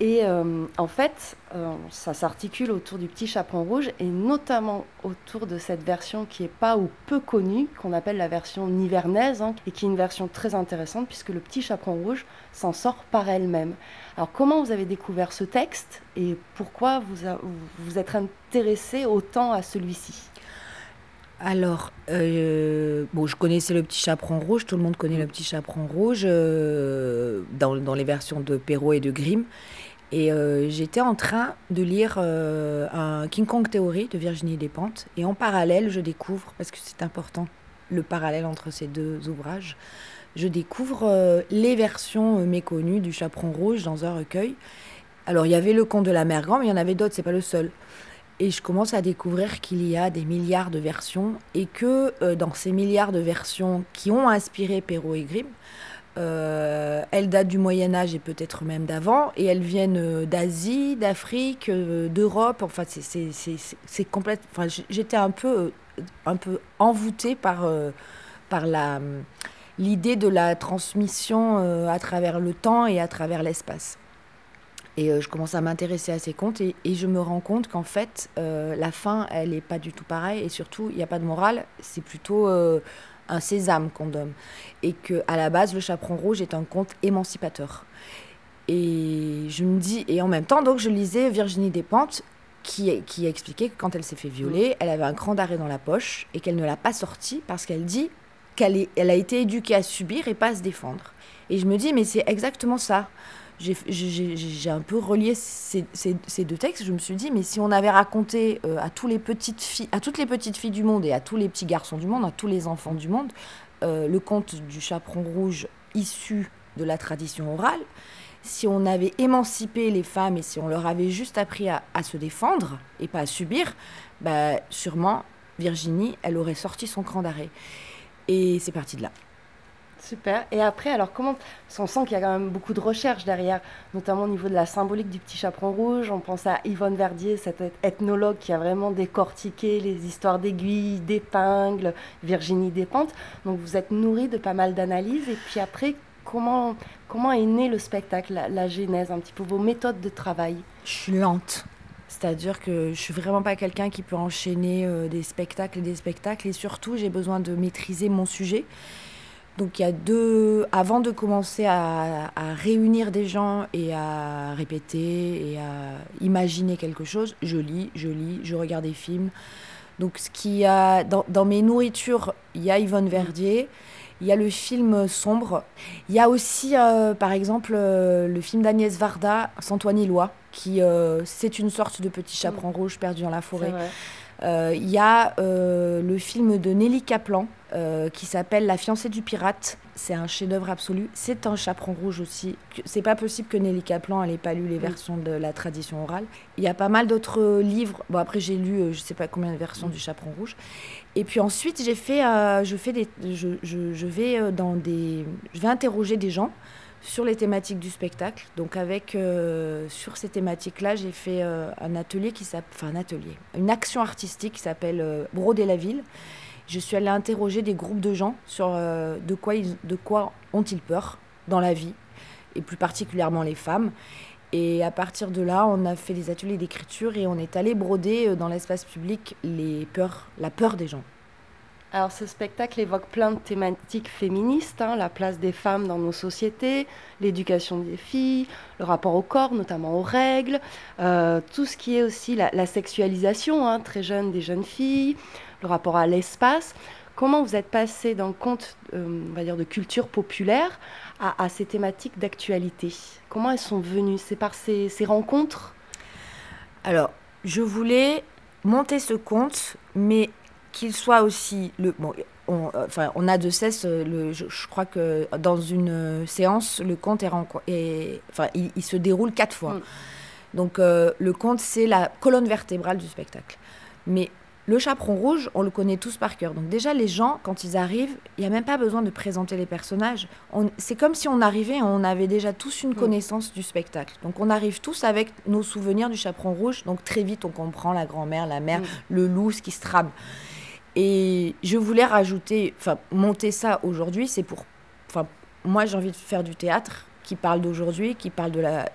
Et euh, en fait, euh, ça s'articule autour du petit chaperon rouge et notamment autour de cette version qui est pas ou peu connue, qu'on appelle la version nivernaise, hein, et qui est une version très intéressante puisque le petit chaperon rouge s'en sort par elle-même. Alors comment vous avez découvert ce texte et pourquoi vous a- vous êtes intéressé autant à celui-ci? Alors, euh, bon, je connaissais le petit chaperon rouge, tout le monde connaît le petit chaperon rouge euh, dans, dans les versions de Perrault et de Grimm. Et euh, j'étais en train de lire euh, un King Kong Theory de Virginie Despentes. Et en parallèle, je découvre, parce que c'est important, le parallèle entre ces deux ouvrages, je découvre euh, les versions méconnues du chaperon rouge dans un recueil. Alors, il y avait le conte de la mère grand, mais il y en avait d'autres, c'est pas le seul. Et je commence à découvrir qu'il y a des milliards de versions et que dans ces milliards de versions qui ont inspiré Perrault et Grimm, euh, elles datent du Moyen Âge et peut-être même d'avant, et elles viennent euh, d'Asie, d'Afrique, euh, d'Europe. Enfin, c'est- complète. Enfin, j'étais un peu, un peu envoûtée par par la l'idée de la transmission à travers le temps et à travers l'espace. Et je commence à m'intéresser à ces contes et, je me rends compte qu'en fait, la fin, elle n'est pas du tout pareille. Et surtout, il n'y a pas de morale, c'est plutôt un sésame qu'on donne. Et que à la base, le chaperon rouge est un conte émancipateur. Et je me dis, et en même temps, donc je lisais Virginie Despentes qui, qui a expliqué que quand elle s'est fait violer, elle avait un cran d'arrêt dans la poche et qu'elle ne l'a pas sorti parce qu'elle dit qu'elle elle a été éduquée à subir et pas à se défendre. Et je me dis, mais c'est exactement ça. J'ai un peu relié ces, ces- ces deux textes. Je me suis dit, mais si on avait raconté euh, à, tous les petites filles, à toutes les petites filles du monde et à tous les petits garçons du monde, à tous les enfants du monde, euh, le conte du chaperon rouge issu de la tradition orale, si on avait émancipé les femmes et si on leur avait juste appris à, à se défendre et pas à subir, bah, sûrement Virginie, elle aurait sorti son cran d'arrêt. Et c'est parti de là. Super. Et après, alors comment On sent qu'il y a quand même beaucoup de recherches derrière, notamment au niveau de la symbolique du petit chaperon rouge. On pense à Yvonne Verdier, cette ethnologue qui a vraiment décortiqué les histoires d'aiguilles, d'épingles, Virginie Despentes. Donc vous êtes nourri de pas mal d'analyses. Et puis après, comment, comment est né le spectacle, la, genèse, un petit peu vos méthodes de travail? Je suis lente. C'est-à-dire que je suis vraiment pas quelqu'un qui peut enchaîner euh, des spectacles et des spectacles. Et surtout, j'ai besoin de maîtriser mon sujet. Donc il y a deux, avant de commencer à, réunir des gens et à répéter et à imaginer quelque chose, je lis, je lis, je regarde des films. Donc ce qui a dans, mes nourritures, il y a Yvonne Verdier, il y a le film Sombre, il y a aussi euh, par exemple euh, le film d'Agnès Varda, Santoine Loi, qui euh, c'est une sorte de petit chaperon mm. rouge perdu dans la forêt. Il y a le film de Nelly Kaplan euh, qui s'appelle La fiancée du pirate. C'est un chef-d'œuvre absolu. C'est un chaperon rouge aussi. C'est pas possible que Nelly Kaplan n'ait pas lu les versions de la tradition orale. Il y a pas mal d'autres livres. Bon, après, j'ai lu euh, je sais pas combien de versions du chaperon rouge. Et puis ensuite, j'ai fait, euh, je, fais des, je, je, vais dans des. Je vais interroger des gens sur les thématiques du spectacle. Donc avec sur ces thématiques-là, j'ai fait un atelier qui s'appelle, enfin un atelier, une action artistique qui s'appelle Broder la ville je suis allée interroger des groupes de gens sur euh, de quoi, de quoi ont-ils peur dans la vie, et plus particulièrement les femmes. Et à partir de là, on a fait des ateliers d'écriture et on est allé broder euh, dans l'espace public les peurs, la peur des gens. Alors ce spectacle évoque plein de thématiques féministes, hein, la place des femmes dans nos sociétés, l'éducation des filles, le rapport au corps, notamment aux règles, euh, tout ce qui est aussi la, sexualisation hein, très jeune des jeunes filles, le rapport à l'espace. Comment vous êtes passé d'un conte, euh, on va dire, de culture populaire à, ces thématiques d'actualité? Comment elles sont venues? C'est par ces, rencontres? Alors, je voulais monter ce conte, mais qu'il soit aussi le bon, on, enfin, on a de cesse le, je, crois que dans une séance le conte est, et enfin il, se déroule quatre fois. Mm. donc euh, le conte c'est la colonne vertébrale du spectacle. Mais le chaperon rouge, on le connaît tous par cœur. Donc déjà, les gens, quand ils arrivent, il n'y a même pas besoin de présenter les personnages. C'est comme si on arrivait et on avait déjà tous une mm. connaissance du spectacle. Donc on arrive tous avec nos souvenirs du chaperon rouge. Donc très vite, on comprend la grand-mère, la mère, mm. le loup, ce qui se trame. Et je voulais rajouter, enfin monter ça aujourd'hui, c'est pour... Enfin, moi j'ai envie de faire du théâtre qui parle d'aujourd'hui, qui parle de la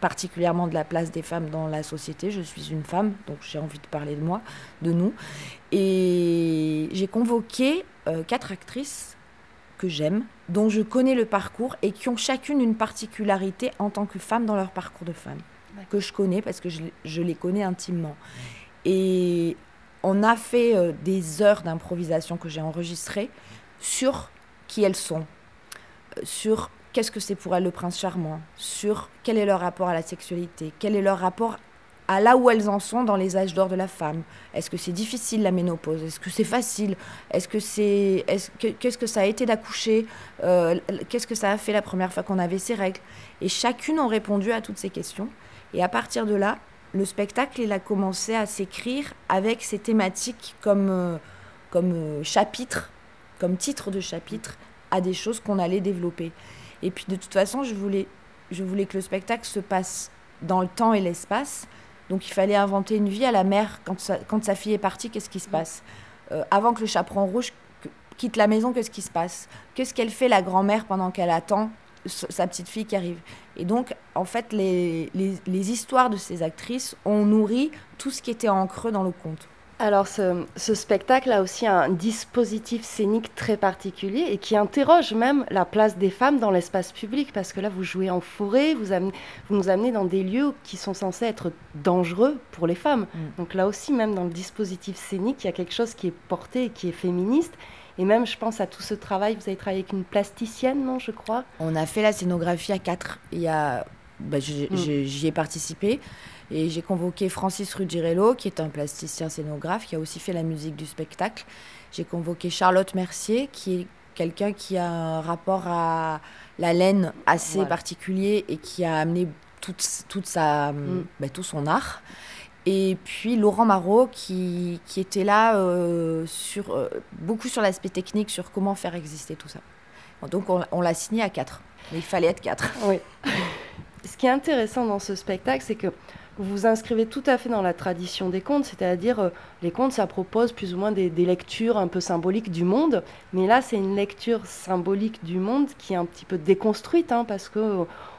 particulièrement de la place des femmes dans la société. Je suis une femme, donc j'ai envie de parler de moi, de nous. Et j'ai convoqué euh, quatre actrices que j'aime, dont je connais le parcours et qui ont chacune une particularité en tant que femme dans leur parcours de femme, que je connais parce que je, les connais intimement. Et on a fait euh, des heures d'improvisation que j'ai enregistrées sur qui elles sont, euh, sur qu'est-ce que c'est pour elles le prince charmant, sur quel est leur rapport à la sexualité, quel est leur rapport à là où elles en sont dans les âges d'or de la femme. Est-ce que c'est difficile la ménopause? Est-ce que c'est facile? Est-ce que c'est qu'est-ce que ça a été d'accoucher? Euh, Qu'est-ce que ça a fait la première fois qu'on avait ces règles? Et chacune a répondu à toutes ces questions. Et à partir de là, le spectacle il a commencé à s'écrire avec ces thématiques comme euh, comme euh, chapitre, comme titre de chapitre à des choses qu'on allait développer. Et puis de toute façon, je voulais, je voulais que le spectacle se passe dans le temps et l'espace. Donc il fallait inventer une vie à la mère. Quand sa, quand sa fille est partie, qu'est-ce qui se passe? Euh, Avant que le chaperon rouge quitte la maison, qu'est-ce qui se passe? Qu'est-ce qu'elle fait la grand-mère pendant qu'elle attend sa petite fille qui arrive? Et donc, en fait, les, les, les histoires de ces actrices ont nourri tout ce qui était en creux dans le conte. Alors ce, spectacle a aussi un dispositif scénique très particulier et qui interroge même la place des femmes dans l'espace public parce que là vous jouez en forêt, vous, nous amenez dans des lieux qui sont censés être dangereux pour les femmes. Mm. Donc là aussi même dans le dispositif scénique il y a quelque chose qui est porté et qui est féministe. Et même, je pense à tout ce travail, vous avez travaillé avec une plasticienne, non, je crois? On a fait la scénographie à quatre. Il y a, bah, mm. j'y ai participé. Et j'ai convoqué Francis Ruggiero, qui est un plasticien scénographe, qui a aussi fait la musique du spectacle. J'ai convoqué Charlotte Mercier, qui est quelqu'un qui a un rapport à la laine assez particulier et qui a amené toute, toute sa, mm. bah, tout son art. Et puis Laurent Marot qui, qui était là euh, sur, euh, beaucoup sur l'aspect technique, sur comment faire exister tout ça. Donc on, on l'a signé à quatre. Mais il fallait être quatre. Oui. Ce qui est intéressant dans ce spectacle, c'est que vous vous inscrivez tout à fait dans la tradition des contes, c'est-à-dire euh, les contes, ça propose plus ou moins des, lectures un peu symboliques du monde, mais là c'est une lecture symbolique du monde qui est un petit peu déconstruite, hein, parce que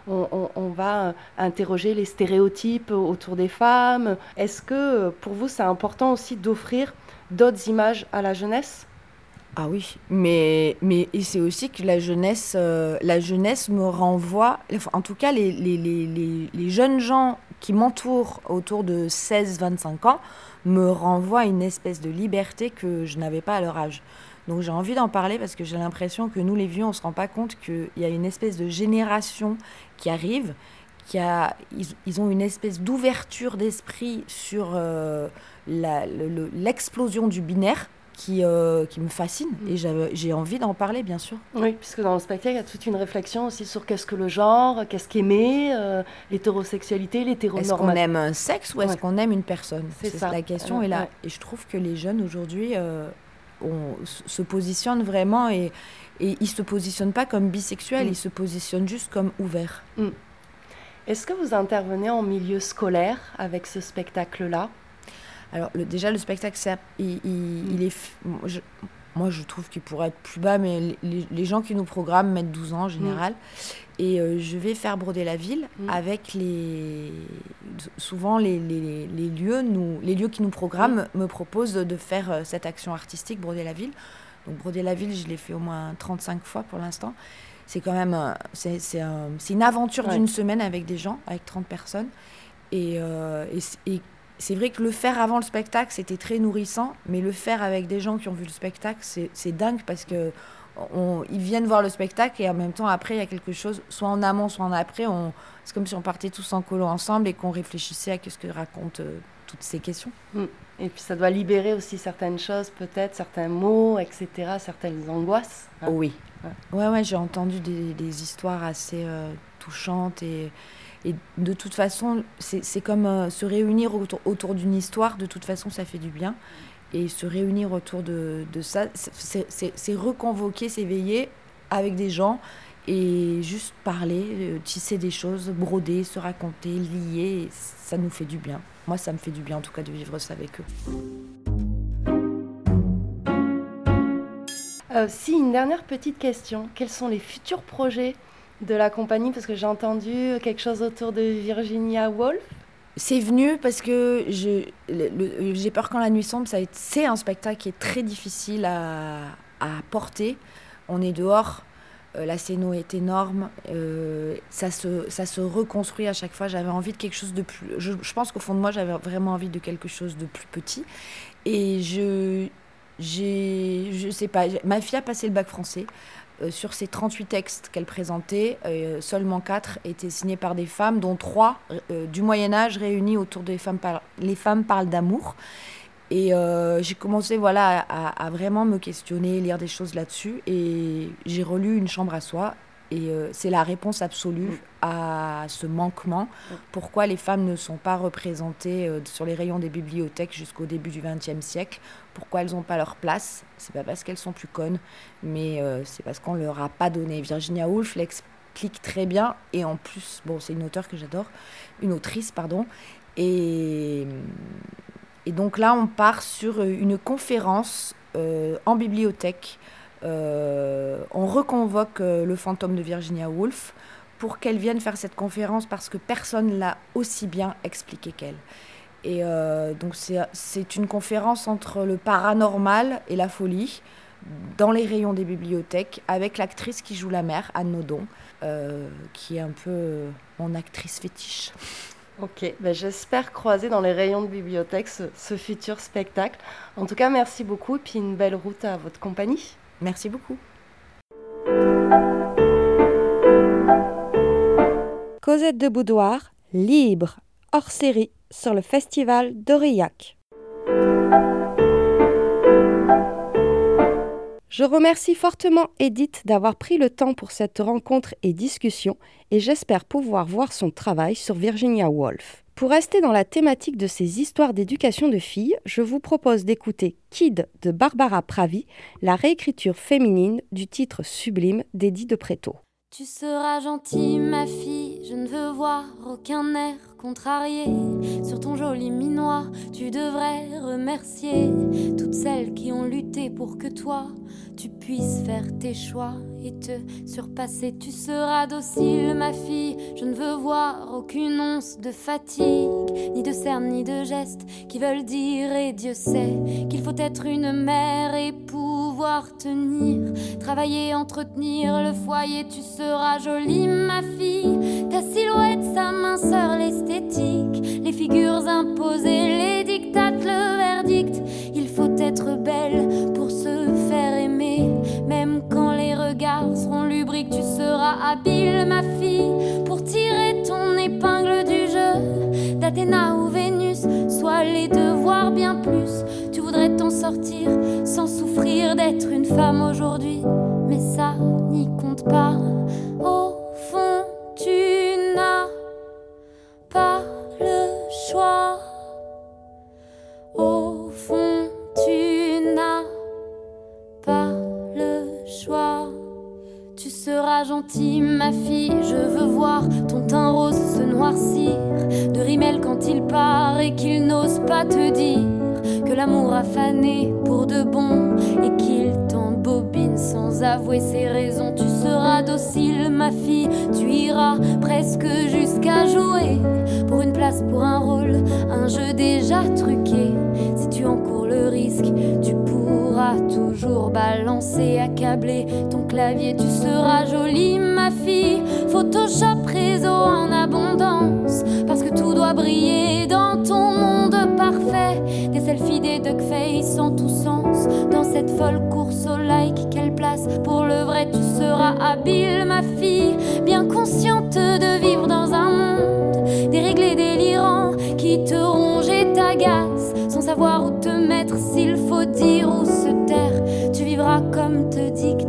euh, on, va interroger les stéréotypes autour des femmes. Est-ce que euh, pour vous c'est important aussi d'offrir d'autres images à la jeunesse? Ah oui, mais, mais c'est aussi que la jeunesse, euh, la jeunesse me renvoie, en tout cas les, les, les, les, jeunes gens qui m'entourent autour de 16-25 ans me renvoient une espèce de liberté que je n'avais pas à leur âge. Donc j'ai envie d'en parler parce que j'ai l'impression que nous les vieux, on ne se rend pas compte qu'il y a une espèce de génération qui arrive, qui a, ils, ils ont une espèce d'ouverture d'esprit sur euh, l'explosion du binaire qui, euh, qui me fascine et j'avais- j'ai envie d'en parler bien sûr. Oui, puisque dans le spectacle, il y a toute une réflexion aussi sur qu'est-ce que le genre, qu'est-ce qu'aimer, euh, l'hétérosexualité, Est-ce qu'on aime un sexe ou est-ce Ouais. qu'on aime une personne C'est ça. La question est là. Et je trouve que les jeunes aujourd'hui euh, se positionnent vraiment et, et ils se positionnent pas comme bisexuels, Mm. ils se positionnent juste comme ouverts. Est-ce que vous intervenez en milieu scolaire avec ce spectacle-là? Alors le- déjà le spectacle, il, il- il est, moi, je, moi, je trouve qu'il pourrait être plus bas, mais les, les gens qui nous programment mettent 12 ans en général. Et euh, je vais faire broder la ville avec les, souvent les, les- les lieux, nous, les lieux qui nous programment me proposent de faire euh, cette action artistique broder la ville. Donc broder la ville, je l'ai fait au moins 35 fois pour l'instant. C'est quand même, c'est c'est un- c'est une aventure Ouais. d'une semaine avec des gens, avec 30 personnes. Et, euh, et c'est vrai que le faire avant le spectacle, c'était très nourrissant, mais le faire avec des gens qui ont vu le spectacle, c'est dingue parce que on- ils viennent voir le spectacle et en même temps, après, il y a quelque chose, soit en amont, soit en après. C'est comme si on partait tous en colo ensemble et qu'on réfléchissait à ce que racontent euh, toutes ces questions. Mm. Et puis ça doit libérer aussi certaines choses, peut-être certains mots, etc., certaines angoisses. hein. oui. Ouais. Ouais, ouais, j'ai entendu des, des histoires assez euh, touchantes et, et de toute façon, c'est comme euh, se réunir autour, d'une histoire, de toute façon, ça fait du bien. Et se réunir autour de, ça, c'est- reconvoquer, s'éveiller avec des gens et juste parler, euh, tisser des choses, broder, se raconter, lier, ça nous fait du bien. Moi, ça me fait du bien en tout cas de vivre ça avec eux. Euh, si, une dernière petite question. Quels sont les futurs projets de la compagnie Parce que j'ai entendu quelque chose autour de Virginia Woolf. C'est venu parce que j'ai peur quand la nuit sombre, c'est un spectacle qui est très difficile à, porter. On est dehors, euh, la scéno est énorme, euh, ça, se, ça se reconstruit à chaque fois. J'avais envie de quelque chose de plus. Je, pense qu'au fond de moi, j'avais vraiment envie de quelque chose de plus petit. Et je. Je sais pas, ma fille a passé le bac français. Euh, sur ces 38 textes qu'elle présentait, euh, seulement 4 étaient signés par des femmes, dont 3 du Moyen Âge réunis autour des femmes par... Les femmes parlent d'amour. Et euh, j'ai commencé voilà, à, à vraiment me questionner, lire des choses là-dessus. Et j'ai relu Une chambre à soi. Et euh, c'est la réponse absolue à ce manquement. Pourquoi les femmes ne sont pas représentées euh, sur les rayons des bibliothèques jusqu'au début du XXe siècle? Pourquoi elles n'ont pas leur place C'est pas parce qu'elles sont plus connes, mais euh, c'est parce qu'on leur a pas donné. Virginia Woolf l'explique très bien. Et en plus, bon, c'est une auteure que j'adore, une autrice, pardon. Et, donc là, on part sur une conférence euh, en bibliothèque. Euh, on reconvoque le fantôme de Virginia Woolf pour qu'elle vienne faire cette conférence parce que personne l'a aussi bien expliqué qu'elle. Et euh, donc c'est c'est une conférence entre le paranormal et la folie dans les rayons des bibliothèques avec l'actrice qui joue la mère, Anne Nodon, euh, qui est un peu euh, mon actrice fétiche. Ok, ben j'espère croiser dans les rayons de bibliothèque ce, ce futur spectacle. En tout cas, merci beaucoup et puis une belle route à votre compagnie. Merci beaucoup. Cosette de Boudoir, libre, hors série, sur le festival d'Aurillac. Je remercie fortement Edith d'avoir pris le temps pour cette rencontre et discussion et j'espère pouvoir voir son travail sur Virginia Woolf. Pour rester dans la thématique de ces histoires d'éducation de filles, je vous propose d'écouter Kid de Barbara Pravi, la réécriture féminine du titre sublime d'Eddie de Préto. Tu seras gentille, ma fille, je ne veux voir aucun air Sur ton joli minois, tu devrais remercier toutes celles qui ont lutté pour que toi, tu puisses faire tes choix et te surpasser. Tu seras docile, ma fille. Je ne veux voir aucune once de fatigue, ni de cernes, ni de gestes qui veulent dire, et Dieu sait qu'il faut être une mère et pouvoir tenir, travailler, entretenir le foyer. Tu seras jolie, ma fille. Ta silhouette, sa minceur, l'esthétique, les figures imposées, les dictates, le verdict. Il faut être belle pour se faire aimer, regards seront lubriques, tu seras habile, ma fille, pour tirer ton épingle du jeu. D'Athéna ou Vénus, soit les deux, voire bien plus. Tu voudrais t'en sortir sans souffrir d'être une femme aujourd'hui, mais ça n'y compte pas. Au fond, tu n'as pas le choix. Seras gentille, ma fille, je veux voir ton teint rose se noircir. De rimel quand il part et qu'il n'ose pas te dire que l'amour a fané pour de bon et qu'il t'embobine sans avouer ses raisons. Tu seras docile, ma fille, tu iras presque jusqu'à jouer pour une place, pour un rôle, un jeu déjà truqué. Si tu encours le risque, tu pourras toujours balancer, accabler Tu seras jolie, ma fille. Photoshop réseau en abondance, parce que tout doit briller dans ton monde parfait. Des selfies, des duckface en tout sens. Dans cette folle course au like, quelle place pour le vrai tu seras habile, ma fille. Bien consciente de vivre dans un monde déréglé, délirant, qui te ronge et t'agace, sans savoir où te mettre, s'il faut dire ou se taire. Tu vivras comme te dicte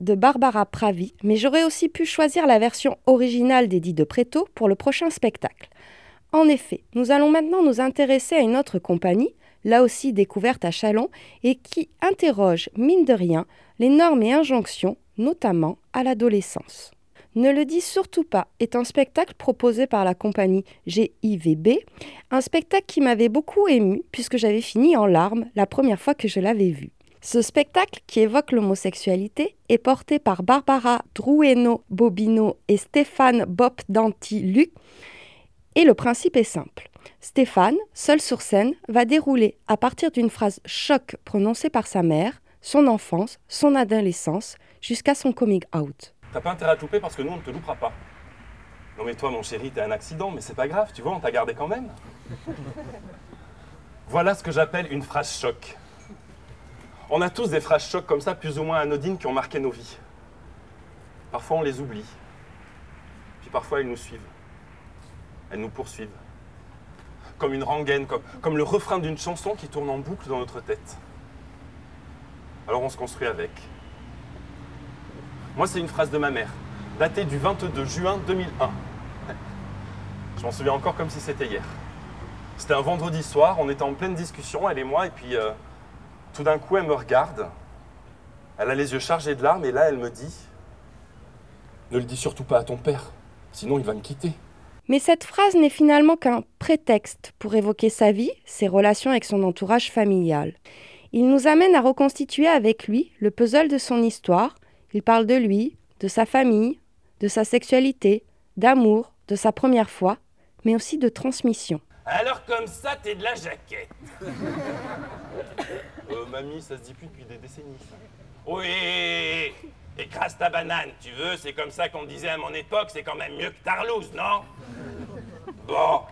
De Barbara Pravi, mais j'aurais aussi pu choisir la version originale d'Eddie de Préto pour le prochain spectacle. En effet, nous allons maintenant nous intéresser à une autre compagnie, là aussi découverte à Chalon, et qui interroge, mine de rien, les normes et injonctions, notamment à l'adolescence. Ne le dis surtout pas est un spectacle proposé par la compagnie GIVB, un spectacle qui m'avait beaucoup ému puisque j'avais fini en larmes la première fois que je l'avais vu. Ce spectacle, qui évoque l'homosexualité, est porté par Barbara Drueno Bobino et Stéphane Bop Danti Luc, et le principe est simple. Stéphane, seul sur scène, va dérouler à partir d'une phrase choc prononcée par sa mère, son enfance, son adolescence, jusqu'à son coming out. T'as pas intérêt à te louper parce que nous on ne te loupera pas. Non mais toi mon chéri, t'es un accident, mais c'est pas grave, tu vois, on t'a gardé quand même. voilà ce que j'appelle une phrase choc. On a tous des phrases choc comme ça, plus ou moins anodines, qui ont marqué nos vies. Parfois on les oublie. Puis parfois elles nous suivent. Elles nous poursuivent. Comme une rengaine, comme, comme le refrain d'une chanson qui tourne en boucle dans notre tête. Alors on se construit avec. Moi, c'est une phrase de ma mère, datée du 22 juin 2001. Je m'en souviens encore comme si c'était hier. C'était un vendredi soir, on était en pleine discussion, elle et moi, et puis euh, tout d'un coup, elle me regarde. Elle a les yeux chargés de larmes, et là, elle me dit Ne le dis surtout pas à ton père, sinon il va me quitter. Mais cette phrase n'est finalement qu'un prétexte pour évoquer sa vie, ses relations avec son entourage familial. Il nous amène à reconstituer avec lui le puzzle de son histoire. Il parle de lui, de sa famille, de sa sexualité, d'amour, de sa première fois, mais aussi de transmission. Alors comme ça, t'es de la jaquette. euh, mamie, ça se dit plus depuis des décennies. ça. Oui. Écrase ta banane, tu veux, c'est comme ça qu'on disait à mon époque, c'est quand même mieux que Tarlouse, non? Bon,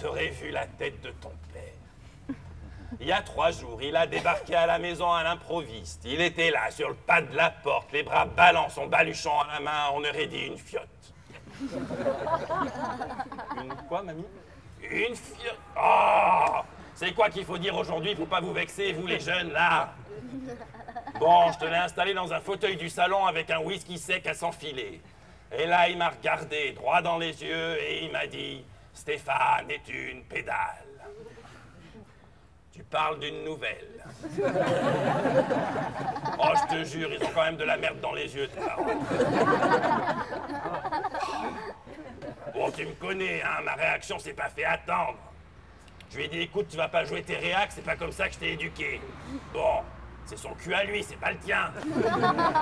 t'aurais vu la tête de ton père. Il y a trois jours, il a débarqué à la maison à l'improviste. Il était là, sur le pas de la porte, les bras ballants, son baluchon à la main, on aurait dit une fiotte. Une quoi, mamie? Une fiotte Oh C'est quoi qu'il faut dire aujourd'hui pour pas vous vexer, vous les jeunes, là? Bon, je te l'ai installé dans un fauteuil du salon avec un whisky sec à s'enfiler. Et là, il m'a regardé droit dans les yeux et il m'a dit Stéphane est une pédale. Tu parles d'une nouvelle. Oh, je te jure, ils ont quand même de la merde dans les yeux, tes parents. Bon, tu me connais, hein, ma réaction s'est pas fait attendre. Je lui ai dit, écoute, tu vas pas jouer tes réacs, c'est pas comme ça que je t'ai éduqué. Bon, c'est son cul à lui, c'est pas le tien.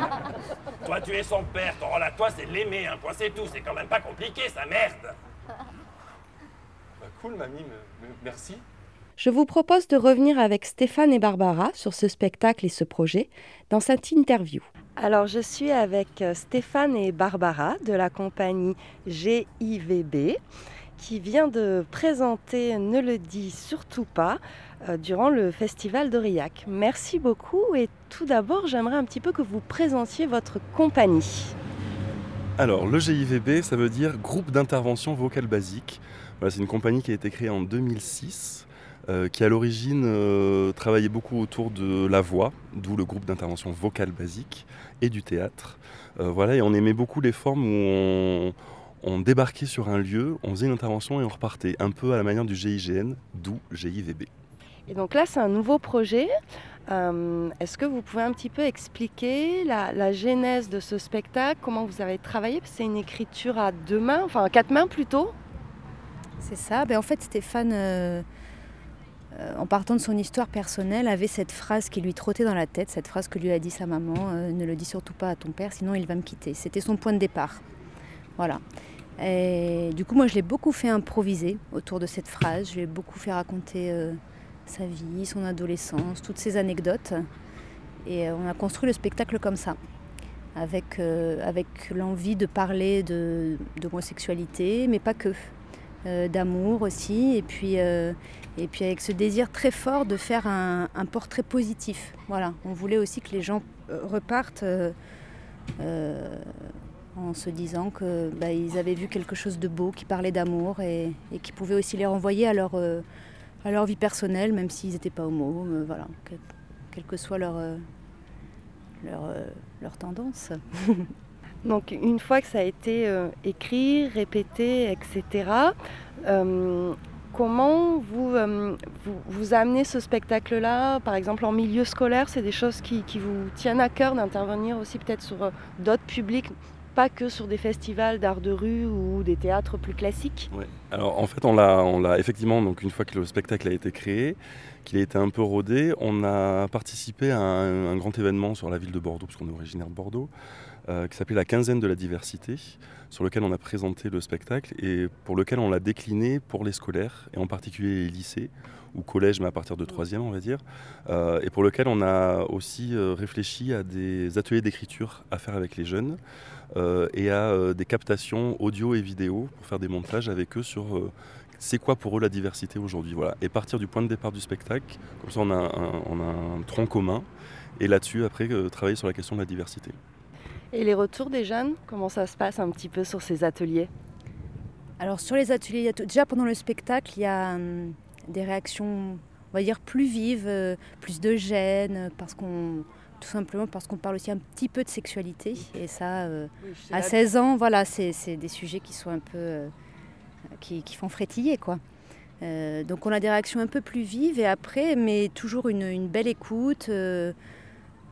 toi, tu es son père, ton rôle à toi, c'est de l'aimer, un point, c'est tout. C'est quand même pas compliqué, ça merde. Bah, cool, mamie, merci. Je vous propose de revenir avec Stéphane et Barbara sur ce spectacle et ce projet dans cette interview. Alors, je suis avec euh, Stéphane et Barbara de la compagnie GIVB qui vient de présenter Ne le dis surtout pas euh, durant le festival d'Aurillac. Merci beaucoup et tout d'abord, j'aimerais un petit peu que vous présentiez votre compagnie. Alors, le GIVB, ça veut dire Groupe d'intervention vocale basique. C'est une compagnie qui a été créée en 2006 euh, qui à l'origine euh, travaillait beaucoup autour de la voix, d'où le groupe d'intervention vocale basique, et du théâtre. Voilà, et on aimait beaucoup les formes où on, débarquait sur un lieu, on faisait une intervention et on repartait, un peu à la manière du GIGN, d'où GIVB. Et donc là, c'est un nouveau projet. Est-ce que vous pouvez un petit peu expliquer la, la genèse de ce spectacle, comment vous avez travaillé? C'est une écriture à deux mains, enfin à quatre mains plutôt C'est ça. Ben, en fait, Stéphane euh, en partant de son histoire personnelle, avait cette phrase qui lui trottait dans la tête, cette phrase que lui a dit sa maman euh, Ne le dis surtout pas à ton père, sinon il va me quitter. C'était son point de départ. Voilà. Et du coup, moi, je l'ai beaucoup fait improviser autour de cette phrase. Je l'ai beaucoup fait raconter euh, sa vie, son adolescence, toutes ses anecdotes. Et on a construit le spectacle comme ça, avec, avec l'envie de parler d'homosexualité, mais pas que. d'amour aussi, et puis, et puis avec ce désir très fort de faire un, portrait positif. Voilà, on voulait aussi que les gens euh, repartent euh, euh, en se disant que bah, ils avaient vu quelque chose de beau, qui parlait d'amour et, qui pouvait aussi les renvoyer à leur, à leur vie personnelle, même s'ils n'étaient pas homo, voilà, quelle que soit leur, leur tendance. Donc une fois que ça a été écrit, répété, etc., Comment euh, vous, vous, amenez ce spectacle-là, par exemple en milieu scolaire C'est des choses qui, vous tiennent à cœur d'intervenir aussi peut-être sur euh, d'autres publics, pas que sur des festivals d'art de rue ou des théâtres plus classiques Oui. Alors en fait, on l'a effectivement, donc une fois que le spectacle a été créé, qu'il a été un peu rodé, on a participé à un, un grand événement sur la ville de Bordeaux, parce qu'on est originaire de Bordeaux, euh, qui s'appelait La quinzaine de la diversité, sur lequel on a présenté le spectacle et pour lequel on l'a décliné pour les scolaires, et en particulier les lycées ou collèges, mais à partir de troisième, on va dire, euh, et pour lequel on a aussi euh, réfléchi à des ateliers d'écriture à faire avec les jeunes et à des captations audio et vidéo pour faire des montages avec eux sur c'est quoi pour eux la diversité aujourd'hui. Voilà. Et partir du point de départ du spectacle, comme ça on a on a un tronc commun, et là-dessus, après, travailler sur la question de la diversité. Et les retours des jeunes, comment ça se passe un petit peu sur ces ateliers Alors sur les ateliers, déjà pendant le spectacle, il y a hum, des réactions, on va dire, plus vives, euh, plus de gêne, parce qu'on tout simplement parce qu'on parle aussi un petit peu de sexualité. Et ça, euh, à 16 ans, voilà, c'est des sujets qui sont un peu... Euh, qui, font frétiller, quoi. donc on a des réactions un peu plus vives et après, mais toujours une, une belle écoute.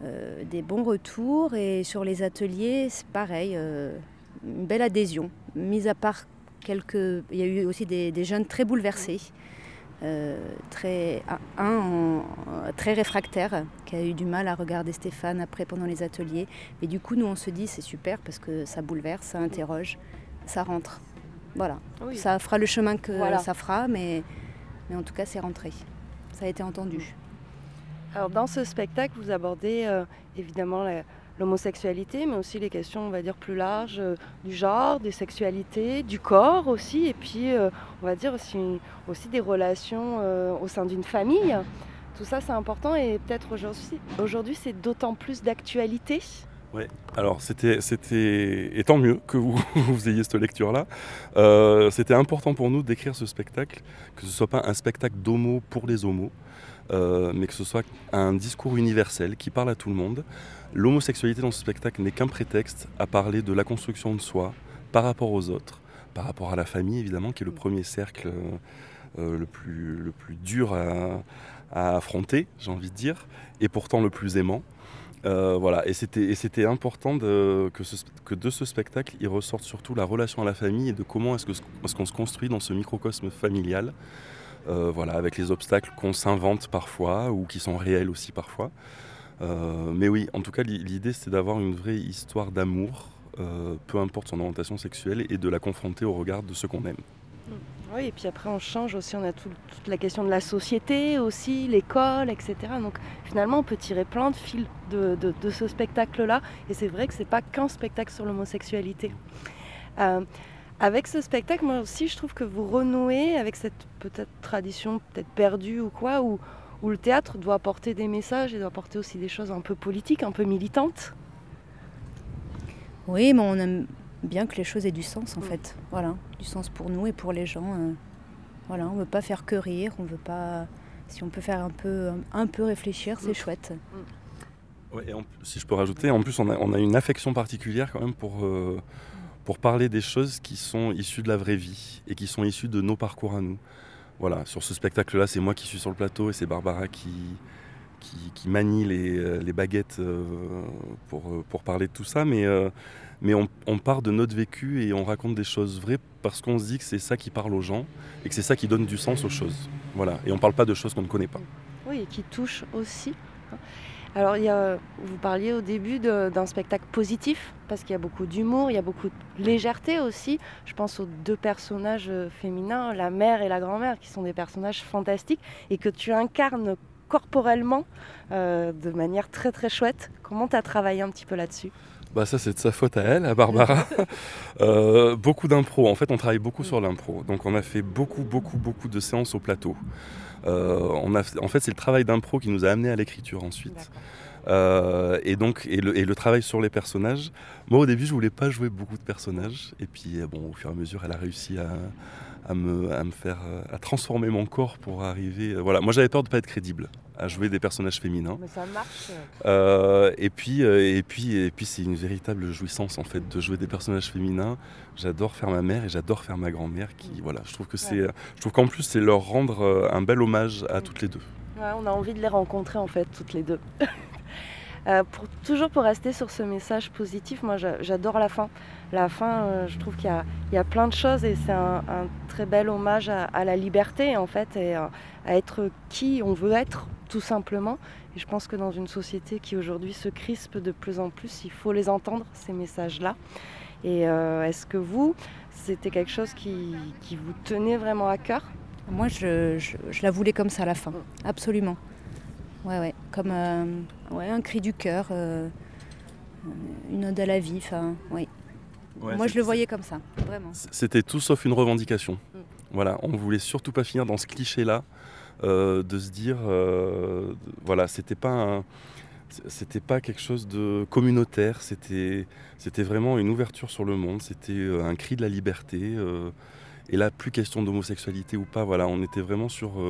Euh, des bons retours et sur les ateliers, c'est pareil, euh, une belle adhésion. Mis à part quelques, il y a eu aussi des, jeunes très bouleversés, euh, très, un, très réfractaire qui a eu du mal à regarder Stéphane après pendant les ateliers. Mais du coup, nous on se dit c'est super parce que ça bouleverse, ça interroge, ça rentre. Voilà, ça fera le chemin que ça fera, mais, mais en tout cas c'est rentré. Ça a été entendu. Alors dans ce spectacle, vous abordez euh, évidemment l'homosexualité, mais aussi les questions, on va dire, plus larges du genre, des sexualités, du corps aussi, et puis, on va dire, aussi, aussi des relations au sein d'une famille. Tout ça, c'est important et peut-être aujourd'hui, aujourd'hui c'est d'autant plus d'actualité. Oui, alors c'était, et tant mieux que vous, ayez cette lecture-là. Euh, c'était important pour nous d'écrire ce spectacle, que ce ne soit pas un spectacle d'homo pour les homos, euh, mais que ce soit un discours universel qui parle à tout le monde. L'homosexualité dans ce spectacle n'est qu'un prétexte à parler de la construction de soi par rapport aux autres, par rapport à la famille évidemment, qui est le premier cercle euh, le, plus, dur à affronter, j'ai envie de dire, et pourtant le plus aimant. Euh, voilà, et c'était important que, de ce spectacle, il ressorte surtout la relation à la famille et de comment est-ce qu'on se construit dans ce microcosme familial, euh, voilà, avec les obstacles qu'on s'invente parfois ou qui sont réels aussi parfois. Euh, mais oui, en tout cas, l'idée c'est d'avoir une vraie histoire d'amour, peu importe son orientation sexuelle, et de la confronter au regard de ce qu'on aime. Oui, et puis après on change aussi, on a toute la question de la société aussi, l'école, etc. Donc finalement on peut tirer plein de fils de, ce spectacle-là. Et c'est vrai que c'est pas qu'un spectacle sur l'homosexualité. Euh, avec ce spectacle, moi aussi je trouve que vous renouez avec cette peut-être tradition peut-être perdue ou quoi, où, où le théâtre doit apporter des messages et doit apporter aussi des choses un peu politiques, un peu militantes. Oui, mais on aime bien que les choses aient du sens en mm. fait. Voilà, du sens pour nous et pour les gens. Euh. voilà, on veut pas faire que rire, on veut pas. Si on peut faire un peu, un peu réfléchir, c'est mm. chouette. Mm. Ouais, et si je peux rajouter, en plus on a, on a une affection particulière quand même pour, euh, pour parler des choses qui sont issues de la vraie vie et qui sont issues de nos parcours à nous. Voilà, sur ce spectacle-là, c'est moi qui suis sur le plateau et c'est Barbara qui, qui, manie les, euh, les baguettes pour, pour parler de tout ça. Mais mais on, part de notre vécu et on raconte des choses vraies parce qu'on se dit que c'est ça qui parle aux gens et que c'est ça qui donne du sens aux choses. Voilà. Et on ne parle pas de choses qu'on ne connaît pas. Oui, et qui touchent aussi. Alors, il y a, vous parliez au début d'un spectacle positif, parce qu'il y a beaucoup d'humour, il y a beaucoup de légèreté aussi. Je pense aux deux personnages euh, féminins, la mère et la grand-mère, qui sont des personnages fantastiques et que tu incarnes corporellement euh, de manière très très chouette. Comment tu as travaillé un petit peu là-dessus? Bah ça c'est de sa faute à elle, à Barbara. Euh, beaucoup d'impro, en fait on travaille beaucoup sur l'impro. Donc on a fait beaucoup beaucoup beaucoup de séances au plateau. Euh, on a, en fait c'est le travail d'impro qui nous a amené à l'écriture ensuite. Euh, et donc et le, et le, travail sur les personnages. Moi au début je voulais pas jouer beaucoup de personnages et puis bon au fur et à mesure elle a réussi à, à me, à me, faire à transformer mon corps pour arriver. voilà moi j'avais peur de pas être crédible à jouer des personnages féminins. Mais ça marche. Euh, et puis, euh, et puis, et puis c'est une véritable jouissance en fait de jouer des personnages féminins. J'adore faire ma mère et j'adore faire ma grand-mère. Qui, mm. voilà, je trouve que c'est, je trouve qu'en plus c'est leur rendre euh, un bel hommage à mm. toutes les deux. on a envie de les rencontrer en fait toutes les deux. pour, toujours pour rester sur ce message positif, moi j'adore la fin. La fin, je trouve qu'il y, a, plein de choses et c'est un, très bel hommage à, la liberté en fait et à être qui on veut être tout simplement. Et je pense que dans une société qui aujourd'hui se crispe de plus en plus, il faut les entendre, ces messages-là. Et euh, est-ce que vous, c'était quelque chose qui, qui, vous tenait vraiment à cœur? Moi, je, je, la voulais comme ça à la fin, absolument. Ouais, ouais, comme euh, ouais, un cri du cœur, euh, une ode à la vie, enfin, oui. Moi, je le voyais comme ça, vraiment. C'était tout sauf une revendication. Mm. Voilà, on voulait surtout pas finir dans ce cliché-là euh, de se dire, voilà, c'était pas c'était pas quelque chose de communautaire, c'était, c'était vraiment une ouverture sur le monde, c'était un cri de la liberté. et là, plus question d'homosexualité ou pas, voilà, on était vraiment sur,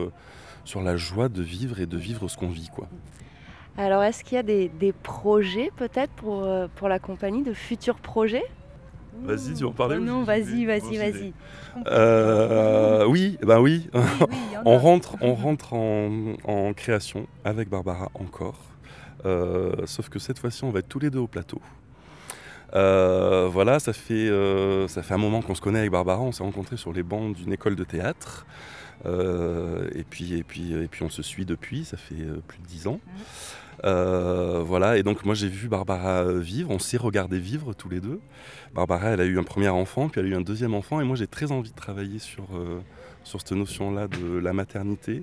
sur la joie de vivre et de vivre ce qu'on vit, quoi. Alors, est-ce qu'il y a des, des projets peut-être pour, pour la compagnie, de futurs projets? Vas-y, tu en parler Non, vas-y, vas-y, vas-y. Euh, oui, bah oui. on rentre, on rentre en, création avec Barbara encore. Euh, sauf que cette fois-ci, on va être tous les deux au plateau. Euh, voilà, ça fait, ça fait un moment qu'on se connaît avec Barbara. On s'est rencontrés sur les bancs d'une école de théâtre. Et, puis, et, puis, on se suit depuis, ça fait plus de dix ans. Euh, voilà, et donc moi j'ai vu Barbara vivre, on s'est regardé vivre tous les deux. Barbara, elle a eu un premier enfant, puis elle a eu un deuxième enfant, et moi j'ai très envie de travailler sur, euh, cette notion-là de la maternité.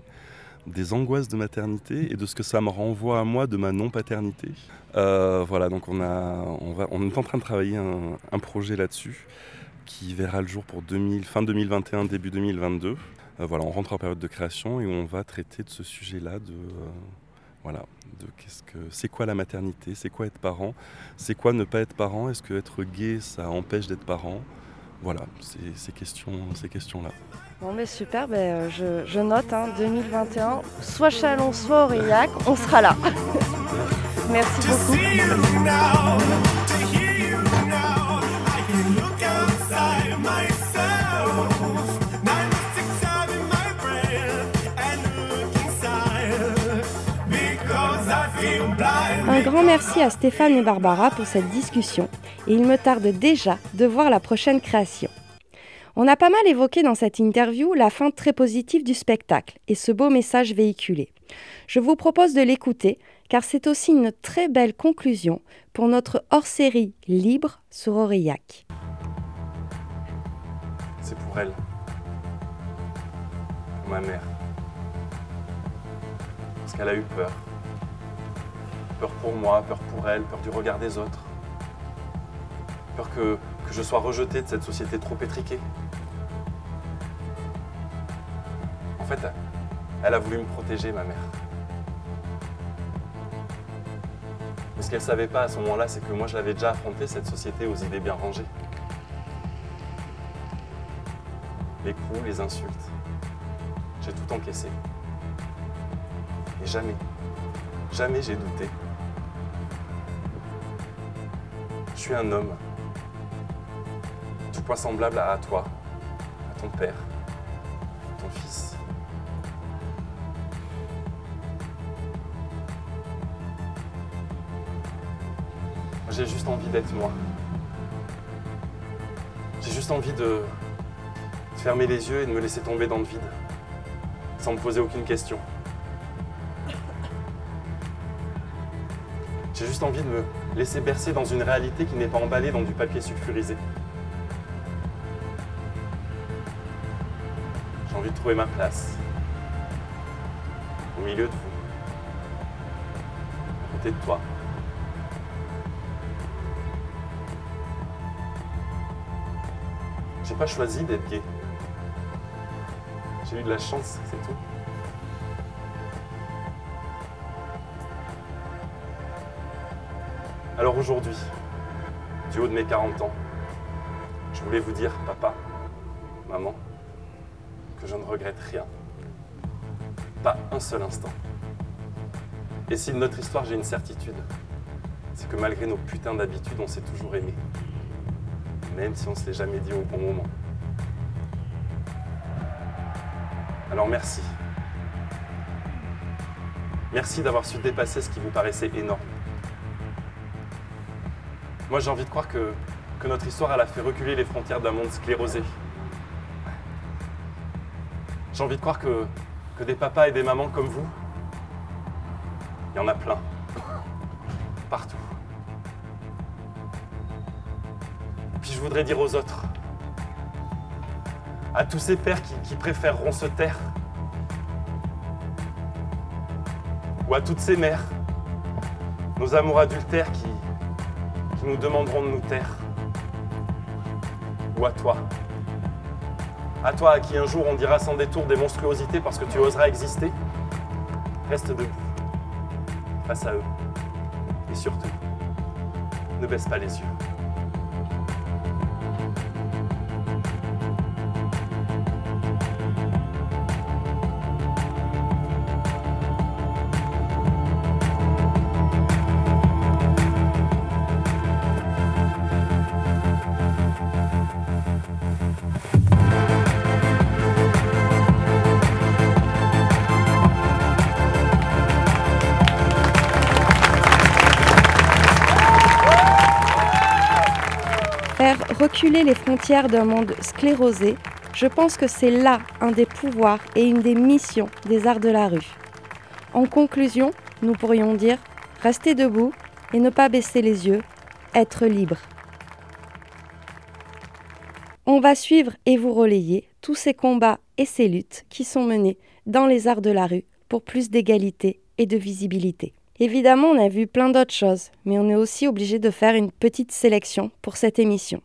des angoisses de maternité et de ce que ça me renvoie à moi de ma non-paternité. Euh, voilà, donc on, est en train de travailler un, projet là-dessus qui verra le jour pour 2000, fin 2021, début 2022. Euh, voilà, on rentre en période de création et on va traiter de ce sujet-là, de euh, voilà, de qu'est-ce que c'est quoi la maternité, c'est quoi être parent, c'est quoi ne pas être parent, est-ce que être gay ça empêche d'être parent, voilà, ces questions, ces questions-là. Bon, mais super, ben, je, note 2021, hein, soit Chalon, soit Aurillac, on sera là. Merci beaucoup. Merci à Stéphane et Barbara pour cette discussion et il me tarde déjà de voir la prochaine création. On a pas mal évoqué dans cette interview la fin très positive du spectacle et ce beau message véhiculé. Je vous propose de l'écouter car c'est aussi une très belle conclusion pour notre hors-série libre sur Aurillac. C'est pour elle, pour ma mère, parce qu'elle a eu peur. Peur pour moi, peur pour elle, peur du regard des autres. Peur que, que je sois rejeté de cette société trop étriquée. En fait, elle a voulu me protéger, ma mère. Mais ce qu'elle ne savait pas à ce moment-là, c'est que moi, je l'avais déjà affronté, cette société aux idées bien rangées. Les coups, les insultes. J'ai tout encaissé. Et jamais, jamais j'ai douté. Je suis un homme, tout point semblable à toi, à ton père, à ton fils. J'ai juste envie d'être moi. J'ai juste envie de fermer les yeux et de me laisser tomber dans le vide, sans me poser aucune question. Juste envie de me laisser bercer dans une réalité qui n'est pas emballée dans du papier sulfurisé. J'ai envie de trouver ma place, au milieu de vous, à côté de toi. J'ai pas choisi d'être gay. J'ai eu de la chance, c'est tout. Alors aujourd'hui, du haut de mes 40 ans, je voulais vous dire, papa, maman, que je ne regrette rien. Pas un seul instant. Et si de notre histoire j'ai une certitude, c'est que malgré nos putains d'habitudes, on s'est toujours aimé même si on ne se l'est jamais dit au bon moment. Alors merci. Merci d'avoir su dépasser ce qui vous paraissait énorme. Moi j'ai envie de croire que, notre histoire elle a fait reculer les frontières d'un monde sclérosé. J'ai envie de croire que, des papas et des mamans comme vous, il y en a plein. Partout. je voudrais dire aux autres, à tous ces pères qui, préféreront se taire, ou à toutes ces mères, nos amours adultères qui, qui nous demanderont de nous taire, ou à toi, à toi à qui un jour on dira sans détour des monstruosités parce que tu oseras exister, reste debout face à eux. Et surtout, ne baisse pas les yeux. Reculer les frontières d'un monde sclérosé, je pense que c'est là un des pouvoirs et une des missions des arts de la rue. En conclusion, nous pourrions dire rester debout et ne pas baisser les yeux, être libre. On va suivre et vous relayer tous ces combats et ces luttes qui sont menés dans les arts de la rue pour plus d'égalité et de visibilité. Évidemment, on a vu plein d'autres choses, mais on est aussi obligé de faire une petite sélection pour cette émission.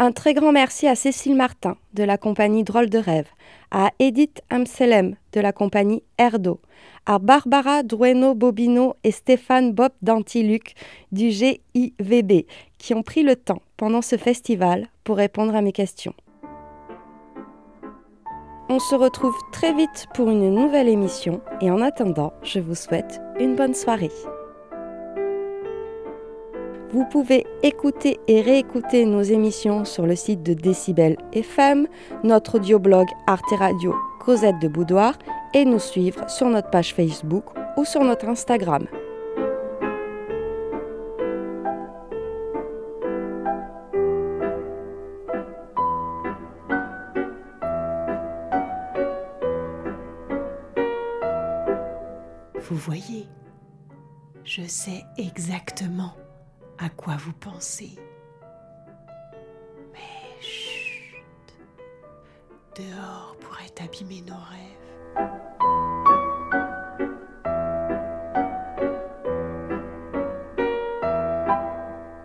Un très grand merci à Cécile Martin de la compagnie Drôle de Rêve, à Edith Amselem de la compagnie Erdo, à Barbara Drueno Bobino et Stéphane Bob Dantiluc du GIVB qui ont pris le temps pendant ce festival pour répondre à mes questions. On se retrouve très vite pour une nouvelle émission et en attendant, je vous souhaite une bonne soirée. Vous pouvez écouter et réécouter nos émissions sur le site de Décibel FM, notre audioblog Arte Radio Cosette de Boudoir et nous suivre sur notre page Facebook ou sur notre Instagram. Vous voyez, je sais exactement à quoi vous pensez? Mais chut, dehors pourrait abîmer nos rêves.